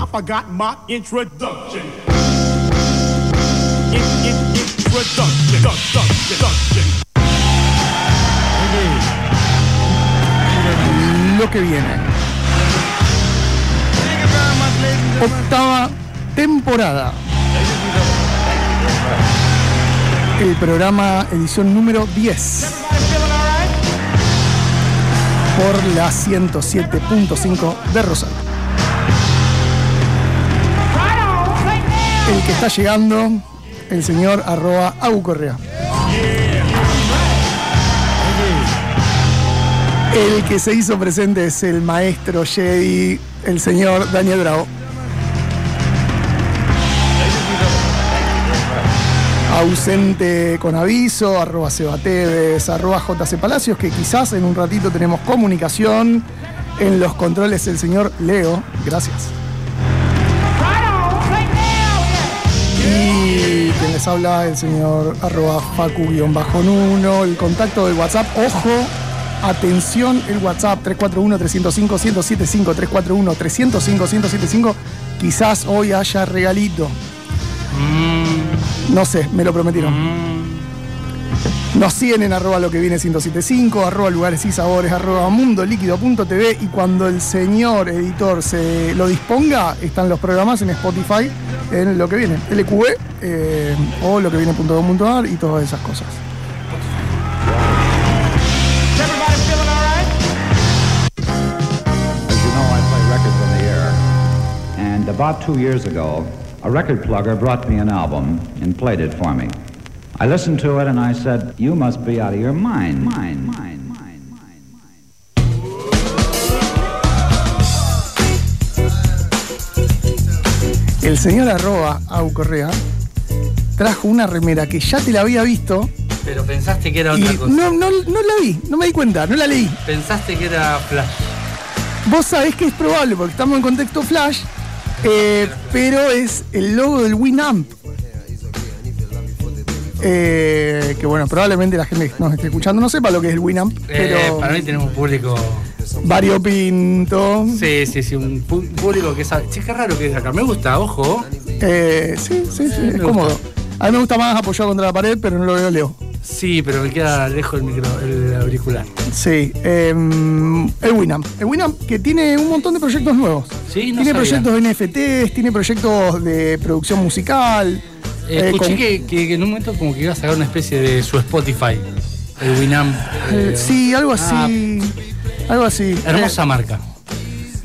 I forgot my introduction. In, in, introduction. Introduction. Introduction. Lo que viene. Octava temporada. El programa edición número 10. Por la 107.5 de Rosario. El que está llegando, el señor arroba Agu Correa. El que se hizo presente es el maestro Jedi, el señor Daniel Bravo. Ausente con aviso, arroba Sebateves, arroba JC Palacios, que quizás en un ratito tenemos comunicación. En los controles el señor Leo, gracias. Les habla el señor arroba Facu-Nuno, el contacto del WhatsApp, ojo, atención, el WhatsApp 341-305-1075, 341-305-1075, quizás hoy haya regalito. No sé, me lo prometieron. Nos siguen en arroba lo que viene 1075, arroba lugares y sabores, arroba mundoliquido.tv y cuando el señor editor se lo disponga, están los programas en Spotify en lo que viene, LQV eh, o lo que viene.com.ar y todas esas cosas. About two years ago, a record plugger brought me an album and played it for me. I listened to it and I said, You must be out of your mind. Mind, mind. El señor arroba Au Correa trajo una remera que ya te la había visto Pero pensaste que era otra cosa. no, no, no la vi, no me di cuenta, no la leí. Pensaste que era Flash. Vos sabés que es probable porque estamos en contexto flash, eh, pero es el logo del Winamp. Eh, que bueno, probablemente la gente que nos esté escuchando no sepa lo que es el Winamp, Eh, pero para mí tenemos un público. variopinto. Sí, sí, sí, un pu- público que sabe. Che, qué raro que es acá. Me gusta, ojo. Eh, sí, sí, sí, es gusta. cómodo. A mí me gusta más apoyado contra la pared, pero no lo veo Leo. Sí, pero me queda lejos el micro, el auricular. Sí, em, el Winamp. El Winamp que tiene un montón de proyectos nuevos. Sí, no tiene sabía. proyectos NFTs, tiene proyectos de producción musical. Eh, eh, escuché con- que, en un momento como que iba a sacar una especie de su Spotify. El Winamp. eh, eh, sí, algo ah, así. algo así. hermosa marca.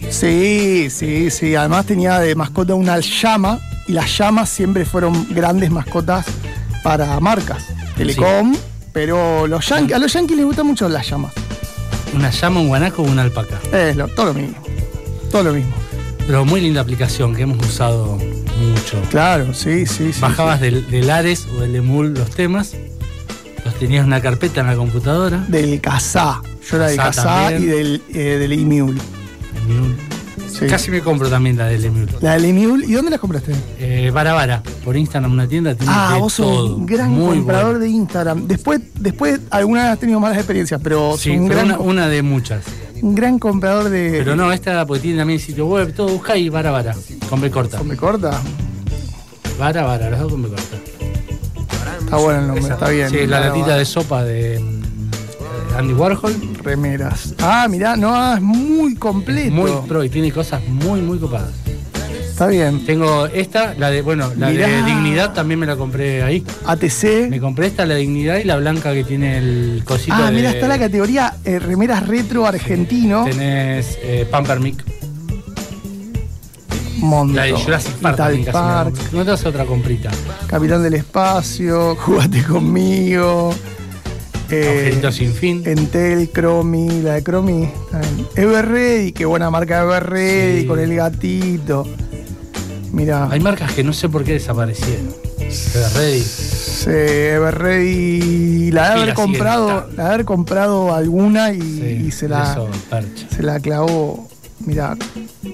Sí, sí, sí. Además tenía de mascota una llama. Y las llamas siempre fueron grandes mascotas para marcas. Telecom. Pero los yankees, a los yankees les gustan mucho las llamas. Una llama, un guanaco o una alpaca. Es lo- todo lo mismo. Todo lo mismo. Pero muy linda aplicación que hemos usado mucho. Claro, sí, sí, sí. Bajabas sí. del, del Ares o del Emul los temas, los tenías en una carpeta en la computadora. Del Kazaa. Yo era del Kazaa y del, eh, del Emule. Sí. Casi me compro también la del Emul. La del Emule. ¿Y dónde las compraste? Eh, Vara Vara, por Instagram una tienda tiene Ah, vos sos todo. un gran Muy comprador bueno. de Instagram. Después, después alguna vez has tenido malas experiencias, pero Sí, un pero gran, una, una de muchas. un gran comprador de. Pero no, esta porque tiene también sitio web, todo busca y Vara Vara, con B corta. ¿Me corta? Vara Vara, las dos con B corta. Está bueno el nombre, está bien. Sí, la Vara, latita vara. de sopa de Andy Warhol. Remeras. Ah, mirá, no, ah, es muy completo. Muy pro y tiene cosas muy, muy copadas. Está bien. Tengo esta, la de, bueno, la Mirá. de Dignidad también me la compré ahí. ATC. Me compré esta, la Dignidad y la blanca que tiene el cosito Ah, de... mira, está la categoría eh, remeras retro argentino. Tenés eh, Pampermick, Montón. la de Jurassic Park. También Park. No te hace otra comprita. Capitán del Espacio, Jugate conmigo. eh, sin fin. Entel, Cromi, la de Cromi. Everready, qué buena marca Everready, Sí. con el gatito. Mira, Hay marcas que no sé por qué desaparecieron. Pero Ready. sí, Everready, la de haber la comprado, la de haber comprado alguna y, Sí, y se la, Eso, se la clavó. Mira,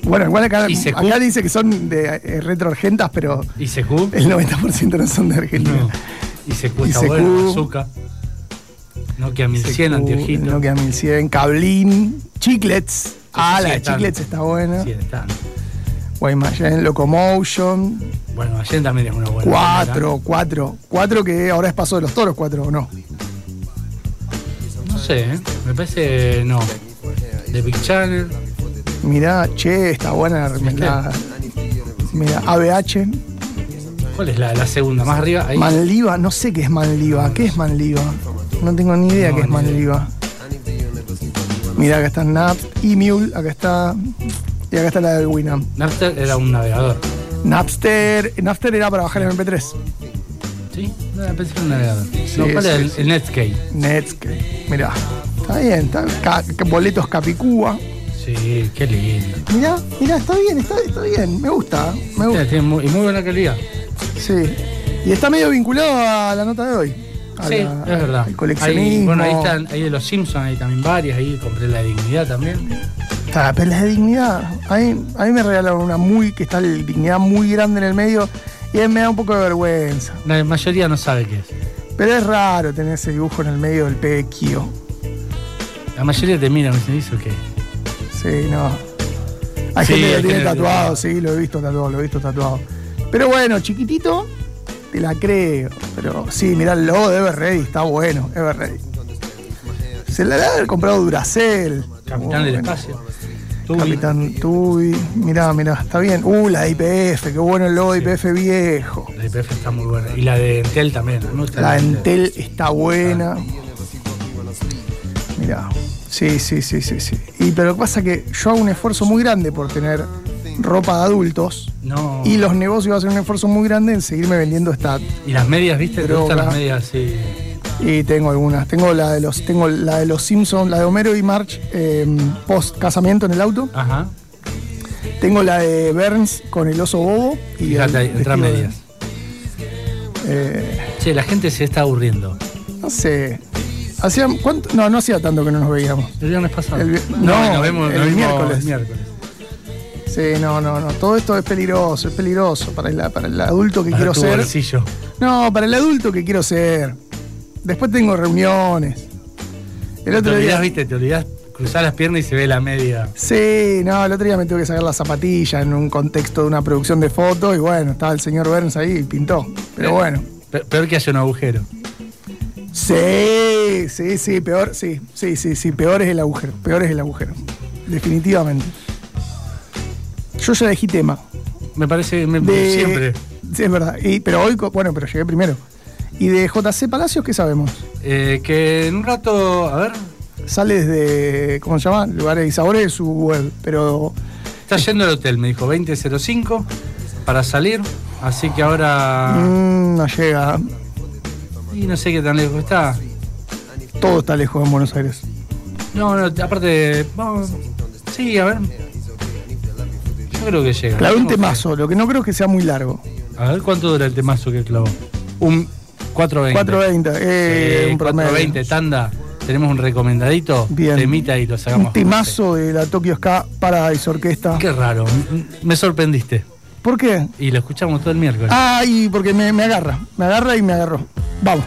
bueno, igual acá, ¿Y acá dice que son de eh, retro argentas, pero ICQ. el 90% no son de Argentina. No. ICQ está ICQ. bueno, azúcar. Nokia 1100, CQ, anteojito. Nokia 1100, Cablín, Chiclets. Ah, la de están. Chiclets está buena. Sí, está. Guaymallén, Locomotion, Bueno, Allen también es una buena. Cuatro, cuatro. Cuatro que ahora es Paso de los Toros, cuatro, ¿o no? No sé, ¿eh? me parece no. The Big Channel. Mirá, che, está buena la Mirá, ABH, ¿Cuál es la, la segunda? Más arriba. Ahí. Manliva, no sé qué es Manliva. ¿Qué es Manliva? No tengo ni idea No, qué es. Manliva. Mirá, acá está Napt, Emule, acá está. Y acá está la del Winamp. Napster era un navegador. Napster, Napster era para bajar en MP3. ¿Sí? No, pensé que era un navegador. Sí, no, ¿cuál sí, era el, sí. el Netscape? Netscape, mirá. Está bien, está ca- boletos Capicúa. Sí, qué lindo. Mirá, mirá, está bien, está, está bien. Me gusta, me gusta. Tiene muy, y muy buena calidad. Sí. Y está medio vinculado a la nota de hoy. Sí, la- es verdad. Al coleccionismo. Ahí, bueno, ahí están, ahí de los Simpsons, hay también varias, ahí compré la dignidad también. Está, pero la de dignidad. A mí, a mí me regalaron una muy, que está la dignidad muy grande en el medio. Y a mí me da un poco de vergüenza. La mayoría no sabe qué es. Pero es raro tener ese dibujo en el medio del pequio. La mayoría te mira y me dice, ¿eso qué? Sí, no. Hay Sí, gente que lo tiene tatuado, sí, lo he visto tatuado, lo he visto tatuado. Pero bueno, chiquitito, te la creo. Pero sí, mirá el logo de Ever Ready, está bueno, Ever Ready. Se la debe haber comprado Duracell. Capitán del Bueno, espacio. Tubi. Capitán Tubi. Mirá, mirá, está bien. Uh, la de IPF, qué bueno el logo de IPF viejo. La IPF está muy buena. Y la de Entel también. La de Entel está buena. Mirá. Sí, sí, sí, sí, sí. Y pero lo que pasa es que yo hago un esfuerzo muy grande por tener ropa de adultos. No. Y los negocios hacen un esfuerzo muy grande en seguirme vendiendo esta. ¿Y las medias, viste? ¿Te Droga. gustan las medias así? Y tengo algunas. Tengo la de los, tengo la de los Simpsons, la de Homero y March post casamiento en el auto. Ajá. Tengo la de Burns con el oso bobo. Y Fíjate, entran vestido de- medias. eh, Che, la gente se está aburriendo. no sé. Hacía, ¿cuánto? No, no hacía tanto que no nos veíamos. El viernes pasado. El no, no, nos vemos el nos miércoles. miércoles. Sí, no, no, no. Todo esto es peligroso, es peligroso para el, para el adulto que Para quiero tu ser. bolsillo. No, para el adulto que quiero ser. Después tengo reuniones. El te otro olvidás, día. viste, te olvidás cruzar las piernas y se ve la media. Sí, no, el otro día me tuve que sacar la zapatilla en un contexto de una producción de fotos y bueno, estaba el señor Burns ahí y pintó. Pero Eh. bueno. Pe- Peor que haya un agujero. Sí, sí, sí, peor, sí, sí, sí, sí, peor es el agujero, peor es el agujero. Definitivamente. Yo ya elegí tema. Me parece me- De- siempre. Sí, es verdad. Y- pero hoy, bueno, pero llegué primero. ¿Y de JC Palacios qué sabemos? Eh, que en un rato, a ver, Sale desde, ¿cómo se llama? Lugares y sabores de su web, pero está yendo al hotel, me dijo 20.05 para salir. Así que ahora. mm, no llega. Y no sé qué tan lejos está. Todo está lejos en Buenos Aires. No, no, aparte. Vamos. Sí, a ver. Yo creo que llega. Clavé un temazo, lo que no creo que sea muy largo. A ver cuánto dura el temazo que clavó. Un 4.20. 4.20, eh, Sí, un promedio. 4.20, tanda. Tenemos un recomendadito. Bien. Temita y lo sacamos. Un temazo de la Tokyo Ska Paradise Orquesta. Qué raro. Me sorprendiste. ¿Por qué? Y lo escuchamos todo el miércoles. Ah, y porque me, me agarra. Me agarra y me agarró. Vamos.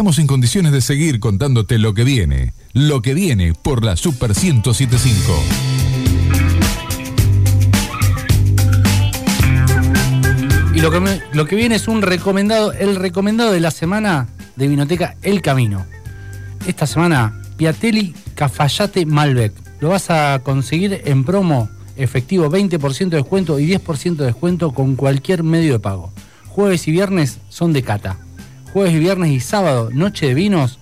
Estamos en condiciones de seguir contándote lo que viene. Lo que viene por la Super 1075. Y lo que, viene es un recomendado, el recomendado de la semana de Vinoteca El Camino. Esta semana, Piatelli Cafayate Malbec. Lo vas a conseguir en promo efectivo 20% de descuento y 10% de descuento con cualquier medio de pago. Jueves y viernes son de cata. Jueves y viernes y sábado, noche de vinos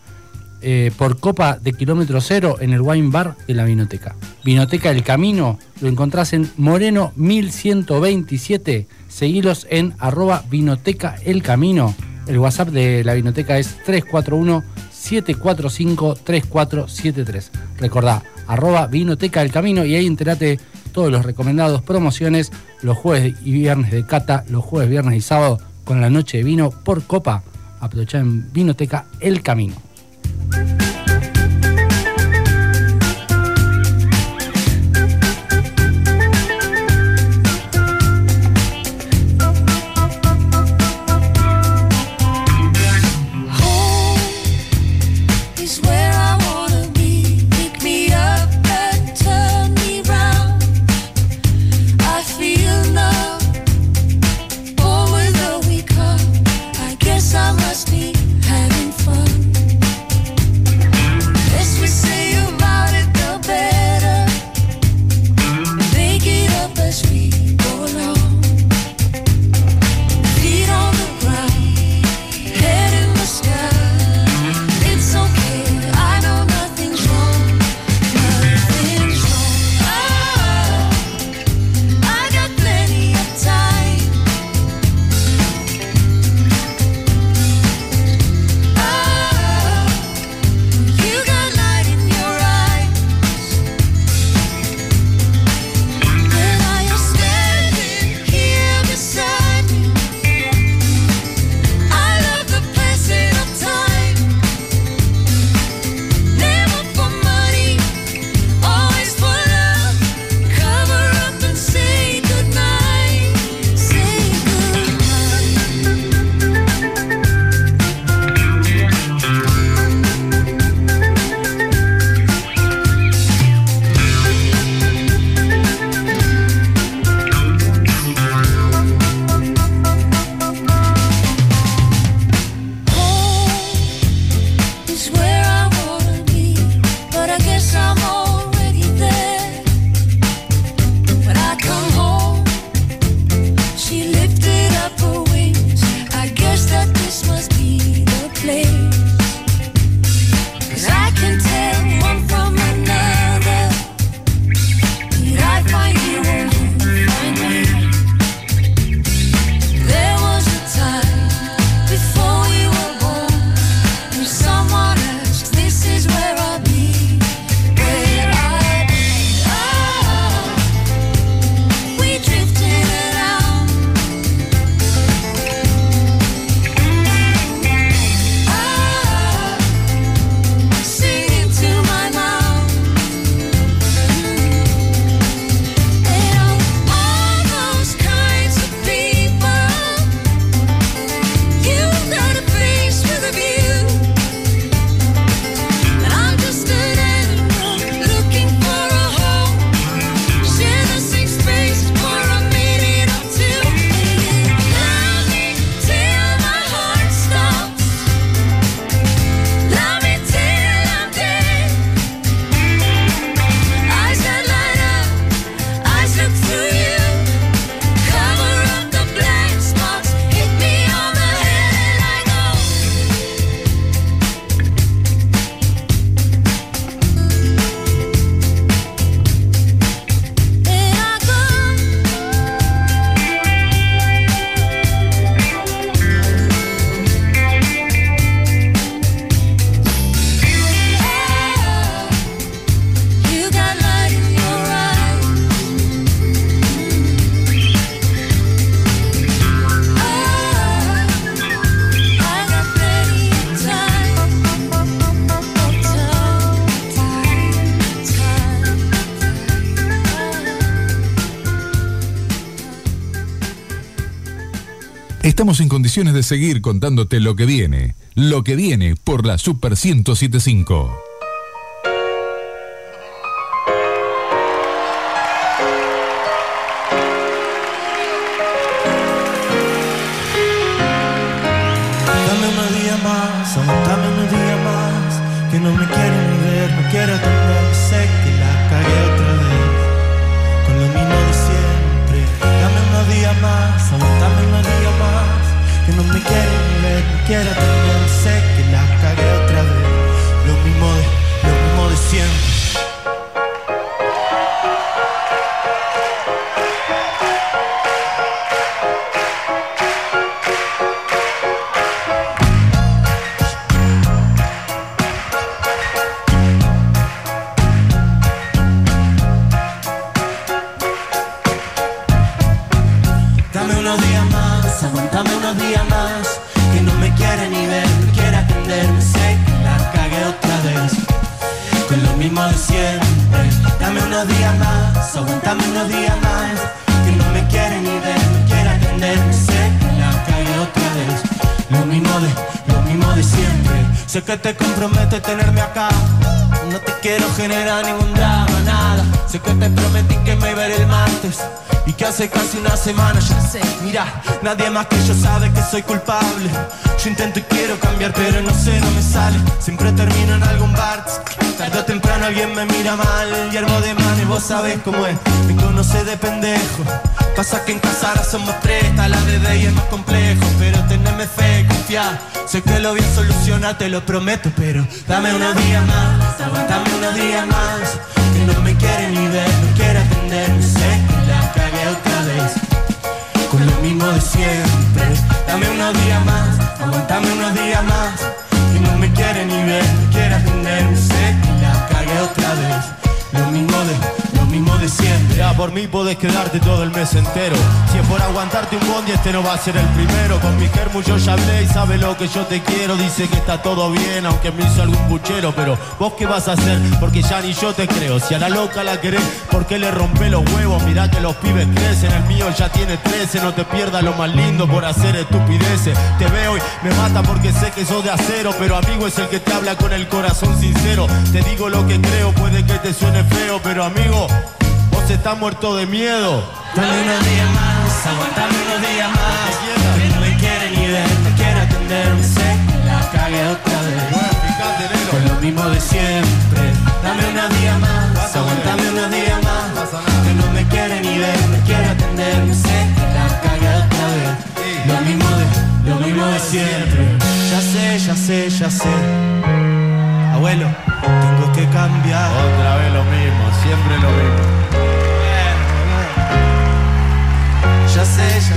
eh, por copa de kilómetro cero en el wine bar de la Vinoteca. Vinoteca El Camino lo encontrás en Moreno 1127. Seguilos en arroba Vinoteca El Camino. El WhatsApp de la Vinoteca es 341-745-3473. Recordá, arroba Vinoteca El Camino y ahí enterate todos los recomendados, promociones, los jueves y viernes de cata, los jueves, viernes y sábado con la noche de vino por copa. Aprovechá en Vinoteca El Camino. Estamos en condiciones de seguir contándote lo que viene. Lo que viene por la Super 1075. Dame unos días más, aguantame unos días más Que no me quiere ni ver, ni quiere que la cagué otra vez. Lo mismo de, lo mismo de siempre que te compromete tenerme acá No te quiero generar ningún drama, nada Sé que te prometí que me iba a ir el martes y que hace casi una semana ya sé, mira, nadie más que yo sabe que soy culpable. Yo intento y quiero cambiar, pero no sé, no me sale. Siempre termino en algún bar. Tarde o temprano alguien me mira mal. Y armo de mano y vos sabés cómo es. Me conoce de pendejo. Pasa que en casa ahora somos tres, la bebé y es más complejo. Pero teneme fe, confiar. Sé que lo voy a solucionar, te lo prometo, pero dame unos días más, aguantame unos días más. Que no me quiere ni ver, no quiere atenderme, sé que la cagué otra vez. Con lo mismo de siempre, dame unos días más, aguantame unos días más. Que no me quiere ni ver, no quiere atenderme, sé que la cagué otra vez. Lo mismo de, lo mismo Ya por mí podés quedarte todo el mes entero. Si es por aguantarte un bondi, este no va a ser el primero. Con mi germu yo ya hablé y sabe lo que yo te quiero. Dice que está todo bien, aunque me hizo algún puchero. Pero vos qué vas a hacer, porque ya ni yo te creo. Si a la loca la querés, ¿por qué le rompe los huevos? Mirá que los pibes crecen, el mío ya tiene 13. No te pierdas lo más lindo por hacer estupideces. Te veo y me mata porque sé que sos de acero. Pero amigo es el que te habla con el corazón sincero. Te digo lo que creo, puede que te suene feo, pero amigo. Vos estás muerto de miedo. Dame unos días más, aguantame unos días más. Que no me quiere ni ver, no quiere atenderme, sé que la cagué otra vez. Con lo mismo de siempre. Dame unos días más, aguantame unos días más. Que no me quiere ni ver, no quiere atenderme, sé que la cagué otra vez. Lo mismo de, lo mismo de siempre. Ya sé, ya sé, ya sé. Abuelo,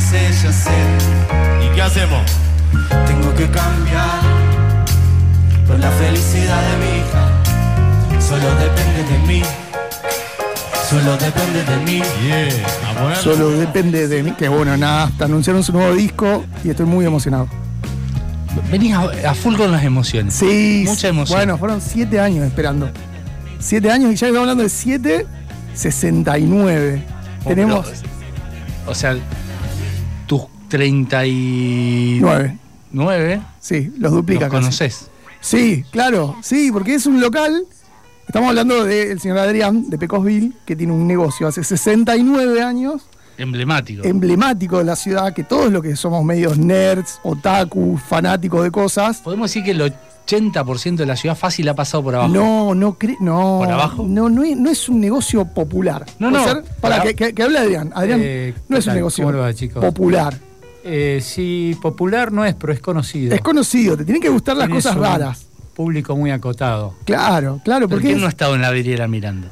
¿Y qué hacemos? Tengo que cambiar por la felicidad de mi hija. Solo depende de mí. Solo depende de mí. Yeah, Solo depende de mí. Que bueno, nada, hasta anunciaron su nuevo disco y estoy muy emocionado. Venís a, a full con las emociones. Sí. Mucha emoción. Bueno, fueron siete años esperando. Siete años y ya estamos hablando de siete, 69. Oh, Tenemos pero, o sea, 39 nueve. Sí, los duplica. los conoces. Sí, claro, sí, porque es un local. Estamos hablando del señor Adrián de Pecosville, que tiene un negocio hace 69 años, Emblemático. emblemático de la ciudad, que todos los que somos medios nerds, otaku, fanáticos de cosas. Podemos decir que el 80% de la ciudad fácil ha pasado por abajo. No, no cre- no. ¿Por abajo? No, no es, no es un negocio popular. No, no, ser- para que, que- que hable Adrián. Adrián Eh, no ¿qué es un negocio popular. Eh, sí, popular no es, pero es conocido. Es conocido, te tienen que gustar las Tienes cosas un raras. Público muy acotado. Claro, claro, ¿Por porque qué es- no ha estado en la vidriera mirando?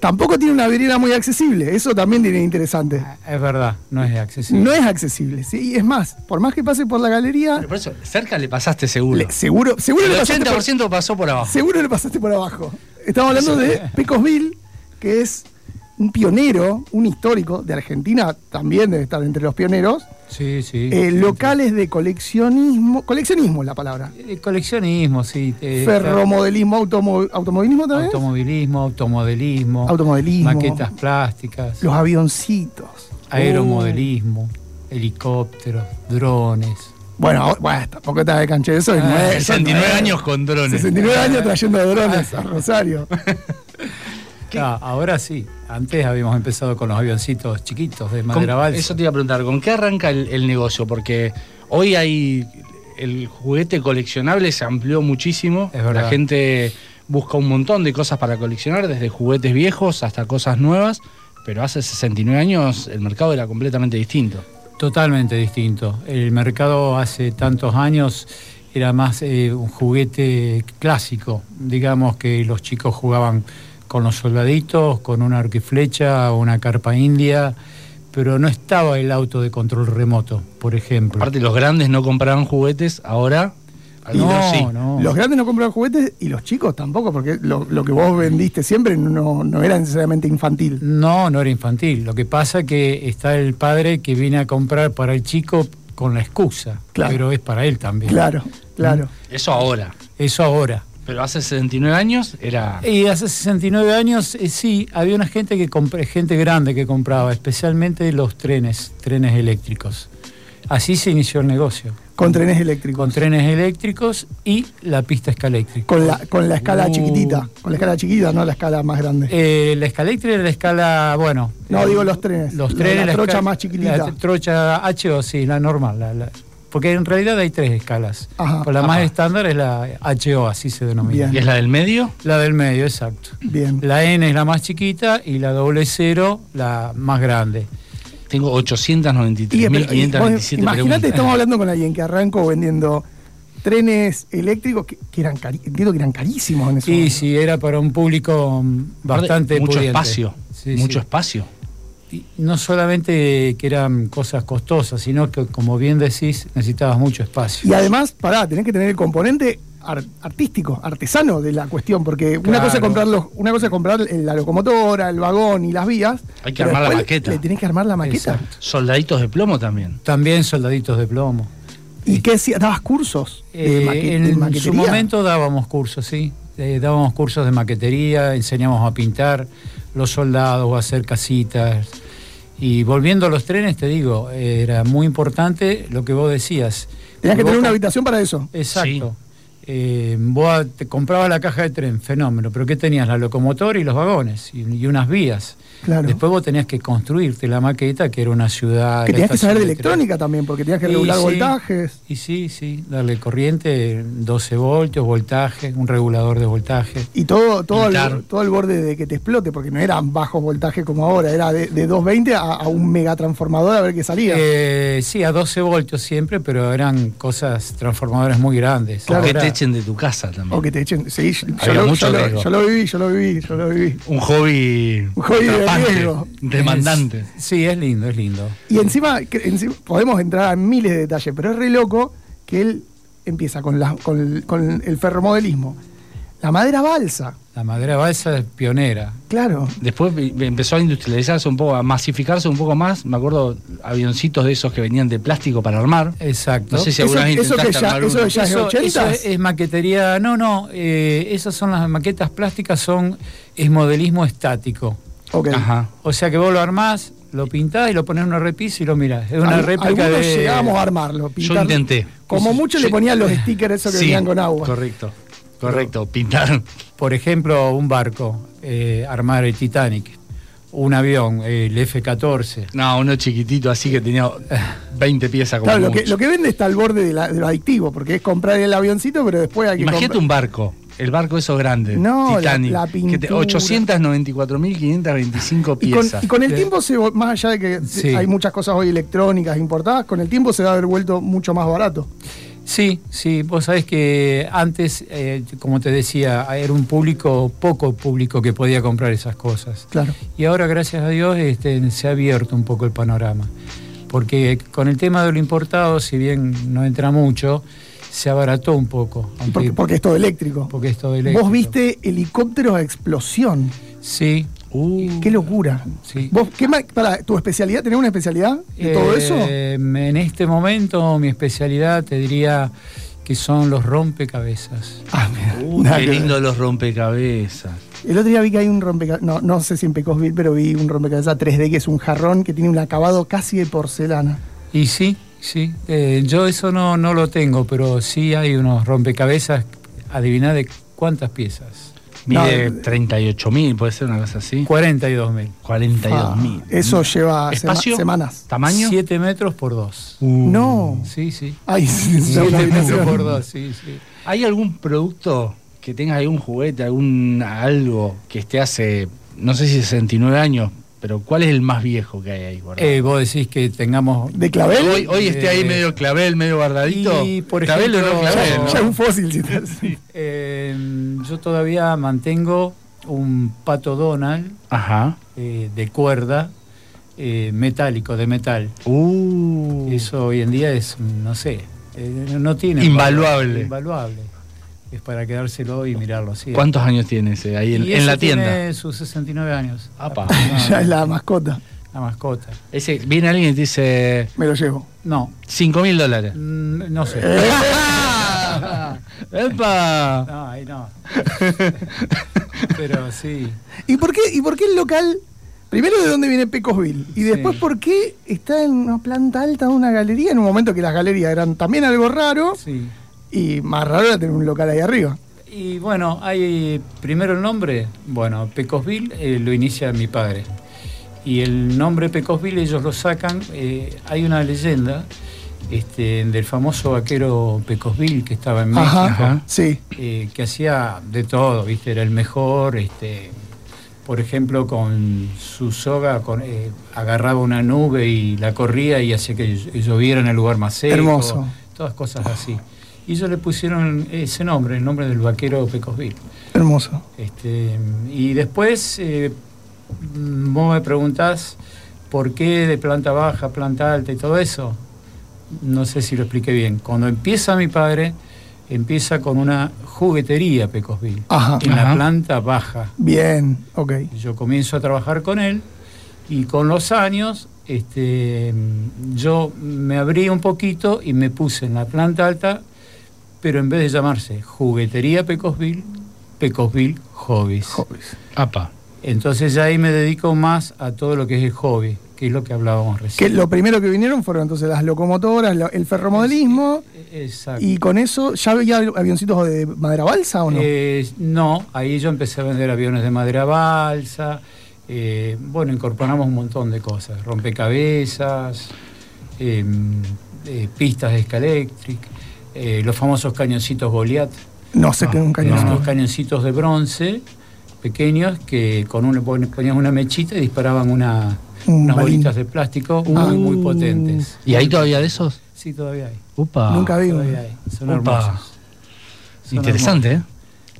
tampoco tiene una vidriera muy accesible. Eso también tiene interesante. Es verdad, no es accesible. No es accesible, sí, es más, por más que pase por la galería, Pero por eso, cerca le pasaste seguro. le- seguro, seguro el le pasaste por, 80% pasó por abajo. seguro le pasaste por abajo. Estamos hablando de Pecosville, que es un pionero, un histórico de Argentina, también debe estar entre los pioneros. Sí, sí. Eh, locales de coleccionismo, coleccionismo es la palabra. Eh, Coleccionismo, sí. eh, Ferromodelismo, automo- automovilismo también. Automovilismo, automodelismo. Automodelismo. Maquetas plásticas. Los avioncitos. Aeromodelismo. helicópteros, drones. Bueno, bueno, tampoco está de canche eso. Ah, no es- 69 no es- años con drones. 69 años trayendo drones a Rosario. Ah, ahora sí. Antes habíamos empezado con los avioncitos chiquitos de ¿Con- madera balsa. Eso te iba a preguntar, ¿con qué arranca el, el negocio? Porque hoy hay. El juguete coleccionable se amplió muchísimo. Es verdad. La gente busca un montón de cosas para coleccionar, desde juguetes viejos hasta cosas nuevas. Pero hace 69 años el mercado era completamente distinto. Totalmente distinto. El mercado hace tantos años era más eh, un juguete clásico. Digamos que los chicos jugaban con los soldaditos, con un arco y flecha, una carpa india, pero no estaba el auto de control remoto, por ejemplo. Aparte, los grandes no compraban juguetes, ahora. algunos no, sí. no. Los grandes no compran juguetes y los chicos tampoco, porque lo, lo que vos vendiste siempre no, no era necesariamente infantil. No, no era infantil. Lo que pasa es que está el padre que viene a comprar para el chico con la excusa, Claro. pero es para él también. Claro, claro. Eso ahora. Eso ahora. Pero hace 69 años era. Y hace 69 años, eh, sí, había una gente que compra- gente grande que compraba, especialmente los trenes, trenes eléctricos. Así se inició el negocio, Con trenes eléctricos. con trenes eléctricos y la pista escaléctrica. Con la, con la escala Uh. chiquitita. Con la escala chiquita, no la escala más grande. Eh, la escaléctrica era la escala, bueno. No, eh, digo los trenes. Los La- trenes. la trocha escala- más chiquitita. La trocha HO, sí, la normal. la- la- porque en realidad hay tres escalas. Ajá, Pero la más estándar es la HO, así se denomina. Bien. ¿Y es la del medio? La del medio, exacto. Bien. La N es la más chiquita y la doble cero la más grande. Tengo Y, pero, y 833.527 vos Imagínate, preguntas. estamos hablando con alguien que arrancó vendiendo trenes eléctricos que, que eran cari- entiendo que eran carísimos en ese Y momento. sí, era para un público mm, bastante Mucho pudiente. espacio. Sí, mucho sí. espacio. Y no solamente que eran cosas costosas, sino que, como bien decís, necesitabas mucho espacio. Y además, pará, tenés que tener el componente ar- artístico, artesano de la cuestión, porque una cosa es comprar los, una cosa es comprar el- la locomotora, el vagón y las vías. Hay que armar la maqueta. Le tenés que armar la maqueta. Exacto. Soldaditos de plomo también. También soldaditos de plomo. ¿Y qué hacías? ¿Dabas cursos de, Eh, maque- de en su momento dábamos cursos, sí. Eh, dábamos cursos de maquetería, enseñamos a pintar los soldados, a hacer casitas. Y volviendo a los trenes, te digo, era muy importante lo que vos decías. Tenías que tener una habitación para eso. Exacto. Eh, vos te comprabas la caja de tren, fenómeno, pero ¿qué tenías? La locomotora y los vagones y, y unas vías. Claro. Después vos tenías que construirte la maqueta, que era una ciudad. que tenías que saber de electrónica también, porque tenías que Y regular sí. voltajes. Y sí, sí, darle corriente, 12 voltios, voltaje, un regulador de voltaje. Y todo, todo, el, todo el borde de que te explote, porque no eran bajos voltajes como ahora, era de, de 220 a, a un megatransformador a ver qué salía. Eh, sí, a 12 voltios siempre, pero eran cosas transformadoras muy grandes. O que te echen de tu casa también. o que te echen. Sí, yo, yo Había lo, mucho yo lo- riesgo. yo lo viví, yo lo viví, yo lo viví. Un hobby. Un hobby riesgo. Demandante. Es- sí, es lindo, es lindo. Y encima, que- encima podemos entrar a miles de detalles, pero es re loco que él empieza con, la, con, el, con el ferromodelismo. La madera balsa, La madera balsa es pionera. claro. Después empezó a industrializarse un poco, a masificarse un poco más. Me acuerdo avioncitos de esos que venían de plástico para armar. Exacto. No sé si Eso- alguna vez eso que intentaste ya- armar eso ya es de Eso, 80s. eso es, es maquetería. No, no. eh, esas son las maquetas plásticas, son es modelismo estático. Ok. Ajá. O sea que vos lo armás, lo pintás y lo ponés en una repisa y lo mirás. Es una Al- réplica algunos de. llegábamos a armarlo. Yo intenté. Como Eso- mucho yo- le ponían los stickers esos que Sí, venían con agua. Correcto. Correcto. Pintar. Por ejemplo, un barco, eh, armar el Titanic. Un avión, el F-14. No, uno chiquitito así que tenía 20 piezas como Claro, lo que, mucho. lo que vende está al borde de, la- de lo adictivo, porque es comprar el avioncito, pero después hay que Imagínate un barco. El barco esos grande. No, la- Titanic. la pintura. 894.525 Y con, piezas. y con el Eh, tiempo, se, más allá de que Sí. hay muchas cosas hoy electrónicas importadas, con el tiempo se va a haber vuelto mucho más barato. Sí, sí, vos sabés que antes, eh, como te decía, era un público, poco público que podía comprar esas cosas. Claro. Y ahora, gracias a Dios, este, se ha abierto un poco el panorama. Porque con el tema de lo importado, si bien no entra mucho, se abarató un poco. aunque- Porque, porque es todo eléctrico. porque es todo eléctrico. Vos viste helicópteros a explosión. Sí, Uh, Qué locura. sí. ¿Vos, qué ma- para, ¿Tu especialidad? ¿Tenés una especialidad de todo eso? Eh, En este momento, mi especialidad te diría que son los rompecabezas. Ah, uh, qué lindo los rompecabezas. El otro día vi que hay un rompecabezas, no, no sé si en Pecosville, pero vi un rompecabezas 3D que es un jarrón que tiene un acabado casi de porcelana. Y sí, sí. eh, yo eso no, no lo tengo, pero sí hay unos rompecabezas. Adiviná de cuántas piezas. Mide No, 38 mil, puede ser una cosa así. 42 mil. 42 mil. Ah, eso lleva sema- ¿Espacio? semanas. ¿Tamaño? 7 metros por 2. No. Sí, sí. Ay, sí, es 7 una metros por 2, sí, sí. ¿Hay algún producto que tenga algún juguete, algún algo que esté hace, no sé si 69 años, pero ¿cuál es el más viejo que hay ahí guardado? Eh, vos decís que tengamos. ¿De clavel? hoy, hoy esté ahí eh, medio clavel, medio guardadito. y, por clavel o no ejemplo, clavel, ¿no? Ya es un fósil. si te- Eh, yo todavía mantengo un pato Donald Ajá. eh, de cuerda eh, metálico, de metal. Uh. Eso hoy en día es, no sé, eh, no tiene. Invaluable. valor, Invaluable. Es para quedárselo y mirarlo así. ¿Cuántos años tiene ese ahí en, Y en ese la tienda? Tiene sus 69 años. Apa. ya es la mascota. La mascota. Ese, viene alguien y te dice Me lo llevo. No, 5 mil dólares. mm, no sé. ¡Epa! No, ahí no. Pero sí. ¿Y por qué, y por qué el local? Primero, ¿de dónde viene Pecosville? Y después, Sí. ¿por qué está en una planta alta de una galería en un momento que las galerías eran también algo raro? Sí. Y más raro era tener un local ahí arriba. Y bueno, hay primero el nombre, bueno, Pecosville eh, lo inicia mi padre. Y el nombre Pecosville ellos lo sacan, eh, hay una leyenda este, del famoso vaquero Pecosville que estaba en México, Ajá, sí. eh, que hacía de todo, ¿viste? Era el mejor, este, por ejemplo, con su soga con, eh, agarraba una nube y la corría y hacía que lloviera en el lugar más seco. Hermoso. Todas cosas así. Y ellos le pusieron ese nombre, el nombre del vaquero Pecosville. Hermoso. Este, y después, eh, vos me preguntás por qué de planta baja, planta alta y todo eso. No sé si lo expliqué bien. Cuando empieza mi padre, empieza con una juguetería Pecosville, Ajá. en Ajá. la planta baja. Bien, ok. Yo comienzo a trabajar con él y con los años este, yo me abrí un poquito y me puse en la planta alta, pero en vez de llamarse Juguetería Pecosville, Pecosville Hobbies. Hobbies. Apa. Entonces ya ahí me dedico más a todo lo que es el hobby, que es lo que hablábamos Que recién. lo primero que vinieron fueron entonces las locomotoras, lo- el ferromodelismo. Exacto. Y con eso, ¿ya había avioncitos de madera balsa o no? Eh, no, ahí yo empecé a vender aviones de madera balsa. eh, bueno, incorporamos un montón de cosas: rompecabezas, eh, eh, pistas de escaléctric, eh, los famosos cañoncitos Goliath. no sé qué es un cañón. Unos cañoncitos de bronce pequeños que con una ponías una mechita y disparaban una, Un unas balín. bolitas de plástico Ah. muy, muy potentes. ¿Y hay todavía de esos? Sí, todavía hay. Upa. Nunca vi uno. Todavía hay. Son. Son Interesante, ¿eh?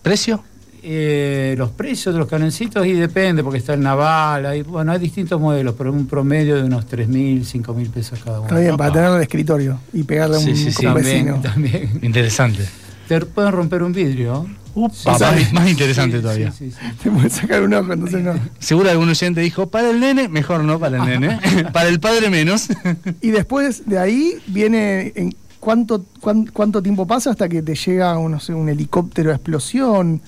¿Precio? Eh, los precios de los canoncitos y depende, porque está el naval, hay, bueno, hay distintos modelos, pero un promedio de unos 3.000, 5.000 pesos cada uno. Está bien, para tenerlo en el escritorio y pegarle a un, Sí, sí, sí. con un También, vecino. también. Interesante. Te pueden romper un vidrio. Upa, Sí, más, sí. más interesante Sí, todavía. sí, sí, sí. Te puede sacar un ojo, entonces no. Seguro algún oyente dijo, para el nene, mejor no para el nene. para el padre menos. Y después de ahí viene en cuánto, cuán- cuánto tiempo pasa hasta que te llega un, no sé, un helicóptero a explosión.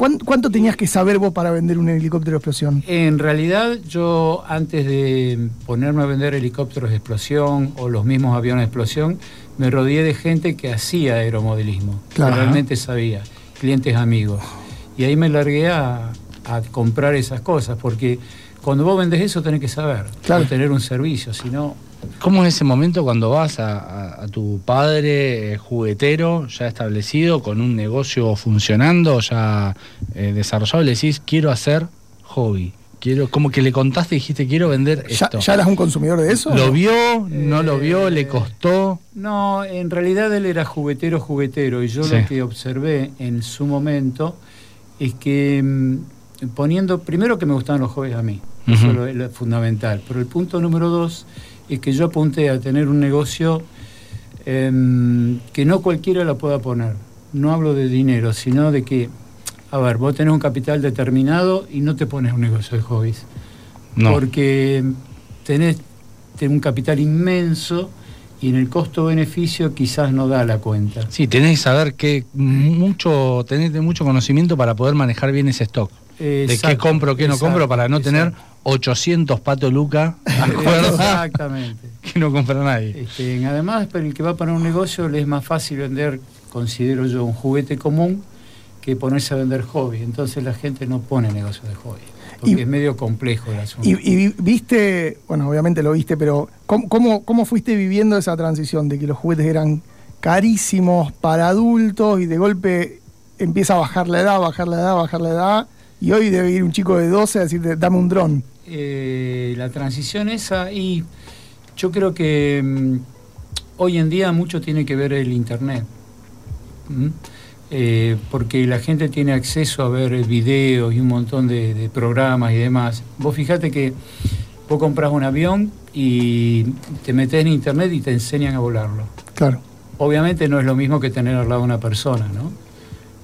¿Cuán- ¿Cuánto tenías que saber vos para vender un helicóptero a explosión? En realidad, yo antes de ponerme a vender helicópteros de explosión o los mismos aviones de explosión, me rodeé de gente que hacía aeromodelismo, Claro. que realmente sabía, clientes amigos. Y ahí me largué a, a comprar esas cosas, porque cuando vos vendés eso tenés que saber, Claro. tener un servicio, si no, ¿Cómo es ese momento cuando vas a, a- a tu padre eh, juguetero ya establecido, con un negocio funcionando, ya eh, desarrollado, y le decís, quiero hacer hobby? Quiero, como que le contaste y dijiste, quiero vender ¿Ya, esto. ya eras un consumidor de eso? ¿Lo vio? ¿No lo vio? Eh, ¿Le costó? No, en realidad él era juguetero, juguetero, y yo Sí. lo que observé en su momento es que mm, poniendo, primero que me gustaban los hobbies a mí, eso es lo, lo fundamental, pero el punto número dos es que yo apunté a tener un negocio em, que no cualquiera lo pueda poner. No hablo de dinero, sino de que, a ver, vos tenés un capital determinado y no te pones un negocio de hobbies No. porque tenés, tenés un capital inmenso y en el costo-beneficio quizás no da la cuenta. Sí, tenés que saber que mucho, tenés mucho conocimiento para poder manejar bien ese stock. De qué compro, qué no exacto, compro, para no tener. 800 pato Luca, Exactamente. que no compra nadie. Este, además, para el que va para un negocio le es más fácil vender, considero yo, un juguete común que ponerse a vender hobby. Entonces la gente no pone negocio de hobby, porque Y- es medio complejo el asunto. Y, y vi- viste, bueno, obviamente lo viste, pero ¿cómo, cómo, cómo fuiste viviendo esa transición de que los juguetes eran carísimos para adultos y de golpe empieza a bajar la edad, bajar la edad, bajar la edad? Y hoy debe ir un chico de 12 a decirte, dame un dron. Eh, la transición esa y yo creo que mm, hoy en día mucho tiene que ver el internet ¿Mm? Eh, porque la gente tiene acceso a ver videos y un montón de, de programas y demás vos fijate que vos compras un avión y te metes en internet y te enseñan a volarlo Claro. obviamente no es lo mismo que tener al lado una persona no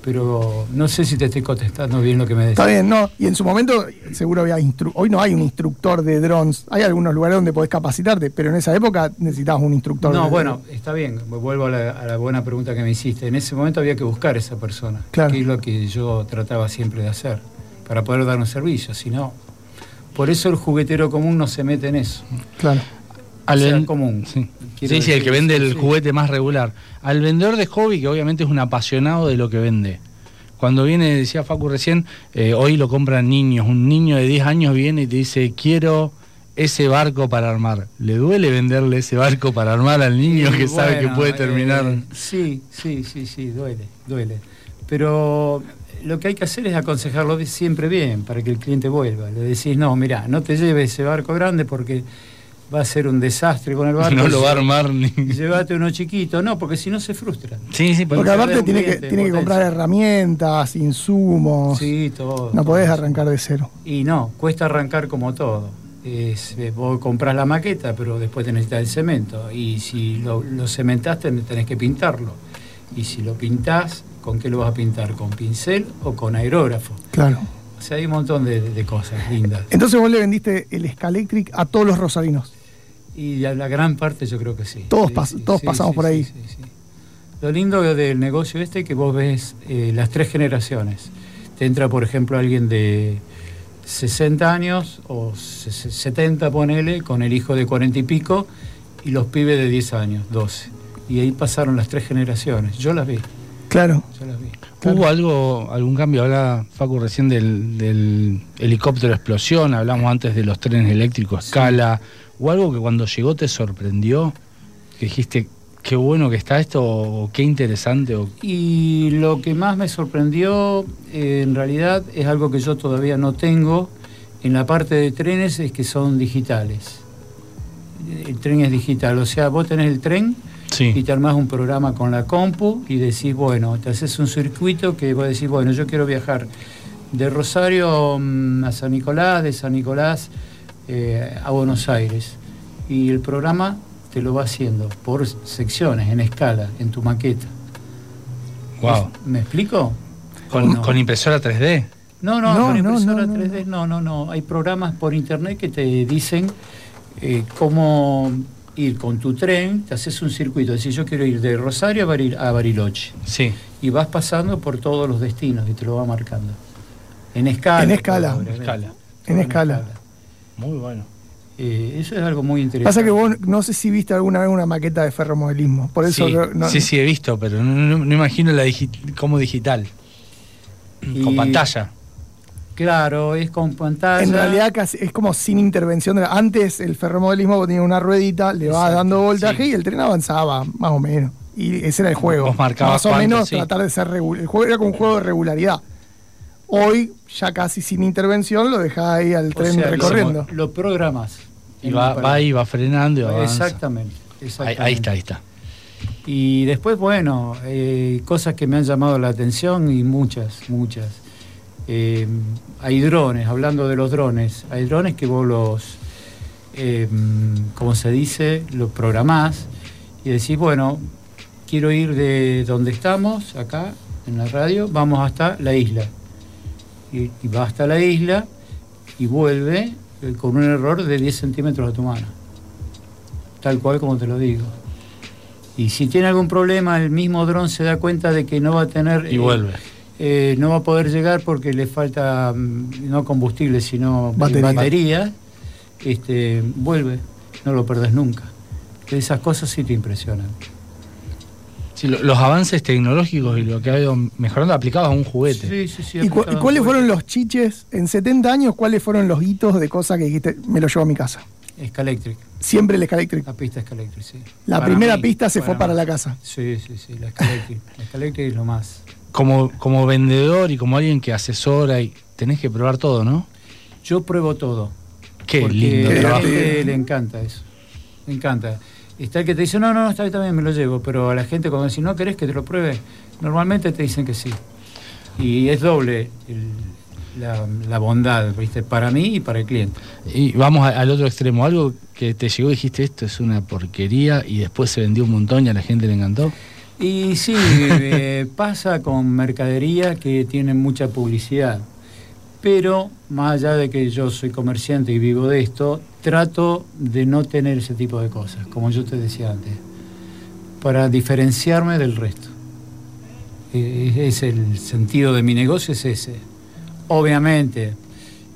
pero no sé si te estoy contestando bien lo que me decís Está bien, ¿no? Y en su momento seguro había hoy no hay un instructor de drones. Hay algunos lugares donde podés capacitarte, pero en esa época necesitabas un instructor. No, de- bueno, está bien. Vuelvo a la, a la buena pregunta que me hiciste. En ese momento había que buscar a esa persona, Claro. que es lo que yo trataba siempre de hacer, para poder dar un servicio. Si no, por eso el juguetero común no se mete en eso. Claro. Al sea ven- común. Sí, sí, sí, el que vende el sí. juguete más regular. Al vendedor de hobby, que obviamente es un apasionado de lo que vende. Cuando viene, decía Facu recién, eh, hoy lo compran niños. Un niño de 10 años viene y te dice, quiero ese barco para armar. ¿Le duele venderle ese barco para armar al niño que sabe que puede terminar? eh, sí, sí, sí, sí, duele, duele. Pero lo que hay que hacer es aconsejarlo siempre bien para que el cliente vuelva. Le decís, no, mira, no te lleves ese barco grande porque va a ser un desastre con el barco. no lo va a armar ni... Llévate uno chiquito, no, porque si no se frustra. Sí, sí, Porque Porque aparte tiene que, tiene que comprar herramientas, insumos. Sí, todo. no todo podés eso. arrancar de cero. Y no, cuesta arrancar como todo. Es, vos comprás la maqueta, pero después te necesitas el cemento. Y si lo, lo cementaste, tenés que pintarlo. Y si lo pintás, ¿con qué lo vas a pintar? ¿Con pincel o con aerógrafo? Claro. O sea, hay un montón de, de cosas lindas. Entonces vos le vendiste el Scalectric a todos los rosarinos. Y a la gran parte yo creo que sí. Todos Sí, pas- sí, todos sí, pasamos sí, por ahí. sí, sí. Lo lindo del negocio este es que vos ves eh, las tres generaciones. Te entra, por ejemplo, alguien de 60 años o se- se- 70, ponele, con el hijo de 40 y pico, y los pibes de 10 años, 12. Y ahí pasaron las tres generaciones. Yo las vi, Claro. yo las vi. Claro. ¿Hubo algo, algún cambio? Habla Facu recién del, del helicóptero explosión, hablamos antes de los trenes eléctricos escala. ¿O algo que cuando llegó te sorprendió? Que dijiste, qué bueno que está esto, o qué interesante, o Y lo que más me sorprendió, eh, en realidad, es algo que yo todavía no tengo en la parte de trenes, es que son digitales. El tren es digital, o sea, vos tenés el tren y te armás un programa con la compu y decís, bueno, te haces un circuito que vos decís, bueno, yo quiero viajar de Rosario mm, a San Nicolás, de San Nicolás eh, a Buenos Aires. Y el programa te lo va haciendo por secciones, en escala, en tu maqueta. Wow. ¿Me explico? Con, no? con impresora 3D. No, no, No, con no, impresora no, no, 3D, no, no, no. Hay programas por internet que te dicen eh, cómo ir con tu tren, te haces un circuito. Decís, yo quiero ir de Rosario a, Baril- a Bariloche. Sí. Y vas pasando por todos los destinos y te lo va marcando. En escala. En. Escala. En escala. Muy bueno. Eh, eso es algo muy interesante. Pasa que vos no sé si viste alguna vez una maqueta de ferromodelismo. Por eso sí, creo- no- sí, sí, he visto, pero no, no- no imagino la digi- como digital. Con pantalla. Claro, es con pantalla. En realidad casi es como sin intervención. de la- Antes el ferromodelismo vos tenías una ruedita, le vas dando voltaje sí. y el tren avanzaba, más o menos. Y ese era el juego. Vos marcabas más o cuánto, menos sí. tratar de ser regular. El juego era como un juego de regularidad. Hoy, ya casi sin intervención, lo dejás ahí al O tren sea, lo- recorriendo. Lo, programas. Y va, va ahí, va frenando y avanza. Exactamente. Ahí, exactamente. ahí está, ahí está. Y después, bueno, eh, cosas que me han llamado la atención y muchas, muchas. Eh, hay drones, hablando de los drones, hay drones que vos los, eh, como se dice, los programás y decís, bueno, quiero ir de donde estamos, acá, en la radio, vamos hasta la isla. Y, y va hasta la isla y vuelve eh, con un error de 10 centímetros a tu mano. Tal cual como te lo digo. Y si tiene algún problema, el mismo dron se da cuenta de que no va a tener... Y eh, vuelve. Eh, no va a poder llegar porque le falta mm, no combustible, sino Batería. batería. Este, vuelve, no lo perdés nunca. Esas cosas sí te impresionan. Sí, lo- los avances tecnológicos y lo que ha ido mejorando aplicados a un juguete. Sí, sí, sí. ¿Y, cu- aplicado y cuáles fueron los chiches en 70 años? ¿Cuáles fueron los hitos de cosas que dijiste, me lo llevo a mi casa? Scalectric, Siempre el Scalectric. la pista Scalectric, sí. La Para primera mí, pista se fue para la casa. Sí, sí, sí, la Scalectric. la Scalectric es lo más. Como, como vendedor y como alguien que asesora y tenés que probar todo, ¿no? Yo pruebo todo. Qué lindo a la gente le encanta eso. Le encanta. Está el que te dice, no, no, no, está bien, está bien, me lo llevo. Pero a la gente cuando dice, no querés que te lo pruebe, normalmente te dicen que sí. Y es doble el- la, la bondad, ¿viste? Para mí y para el cliente. Y vamos a- al otro extremo, algo que te llegó y dijiste esto es una porquería y después se vendió un montón y a la gente le encantó. Y sí, eh, pasa con mercadería que tiene mucha publicidad. Pero más allá de que yo soy comerciante y vivo de esto, trato de no tener ese tipo de cosas, como yo te decía antes, para diferenciarme del resto. Eh, Es el sentido de mi negocio, es ese. Obviamente,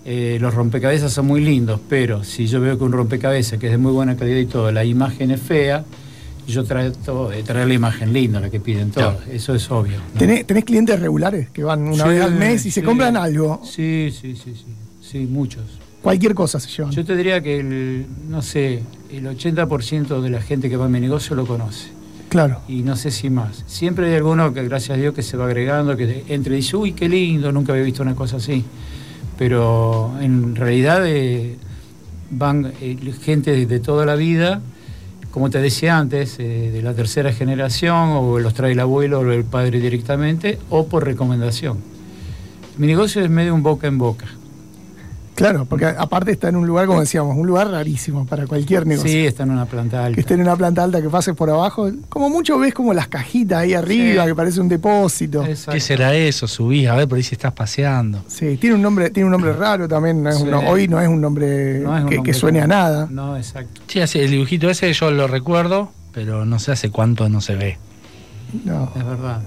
eh, los rompecabezas son muy lindos, pero si yo veo que un rompecabezas que es de muy buena calidad y todo, la imagen es fea, yo trato de traer la imagen linda, la que piden todos. Claro. Eso es obvio. ¿no? ¿Tenés, tenés clientes regulares que van una Sí, vez al mes y se compran algo? Sí, sí, sí, sí. Sí, muchos. Cualquier cosa se llevan. Yo te diría que el, no sé, el 80% de la gente que va a mi negocio lo conoce. Claro. Y no sé si más. Siempre hay alguno que, gracias a Dios, que se va agregando, que entre y dice, uy, qué lindo, nunca había visto una cosa así. Pero en realidad eh, van eh, gente de toda la vida, como te decía antes, eh, de la tercera generación, o los trae el abuelo o el padre directamente, o por recomendación. Mi negocio es medio un boca en boca. Claro, porque aparte está en un lugar, como decíamos, un lugar rarísimo para cualquier negocio. Sí, está en una planta alta. Que esté en una planta alta, que pases por abajo. Como mucho ves como las cajitas ahí arriba, Sí. que parece un depósito. Exacto. ¿Qué será eso? Subís a ver por ahí si estás paseando. Sí, tiene un nombre, tiene un nombre raro también. no es Sí. un- hoy no es un nombre No es un que, nombre que suene a nada. No, exacto. Sí, el dibujito ese yo lo recuerdo, pero no sé hace cuánto no se ve. No. Es verdad.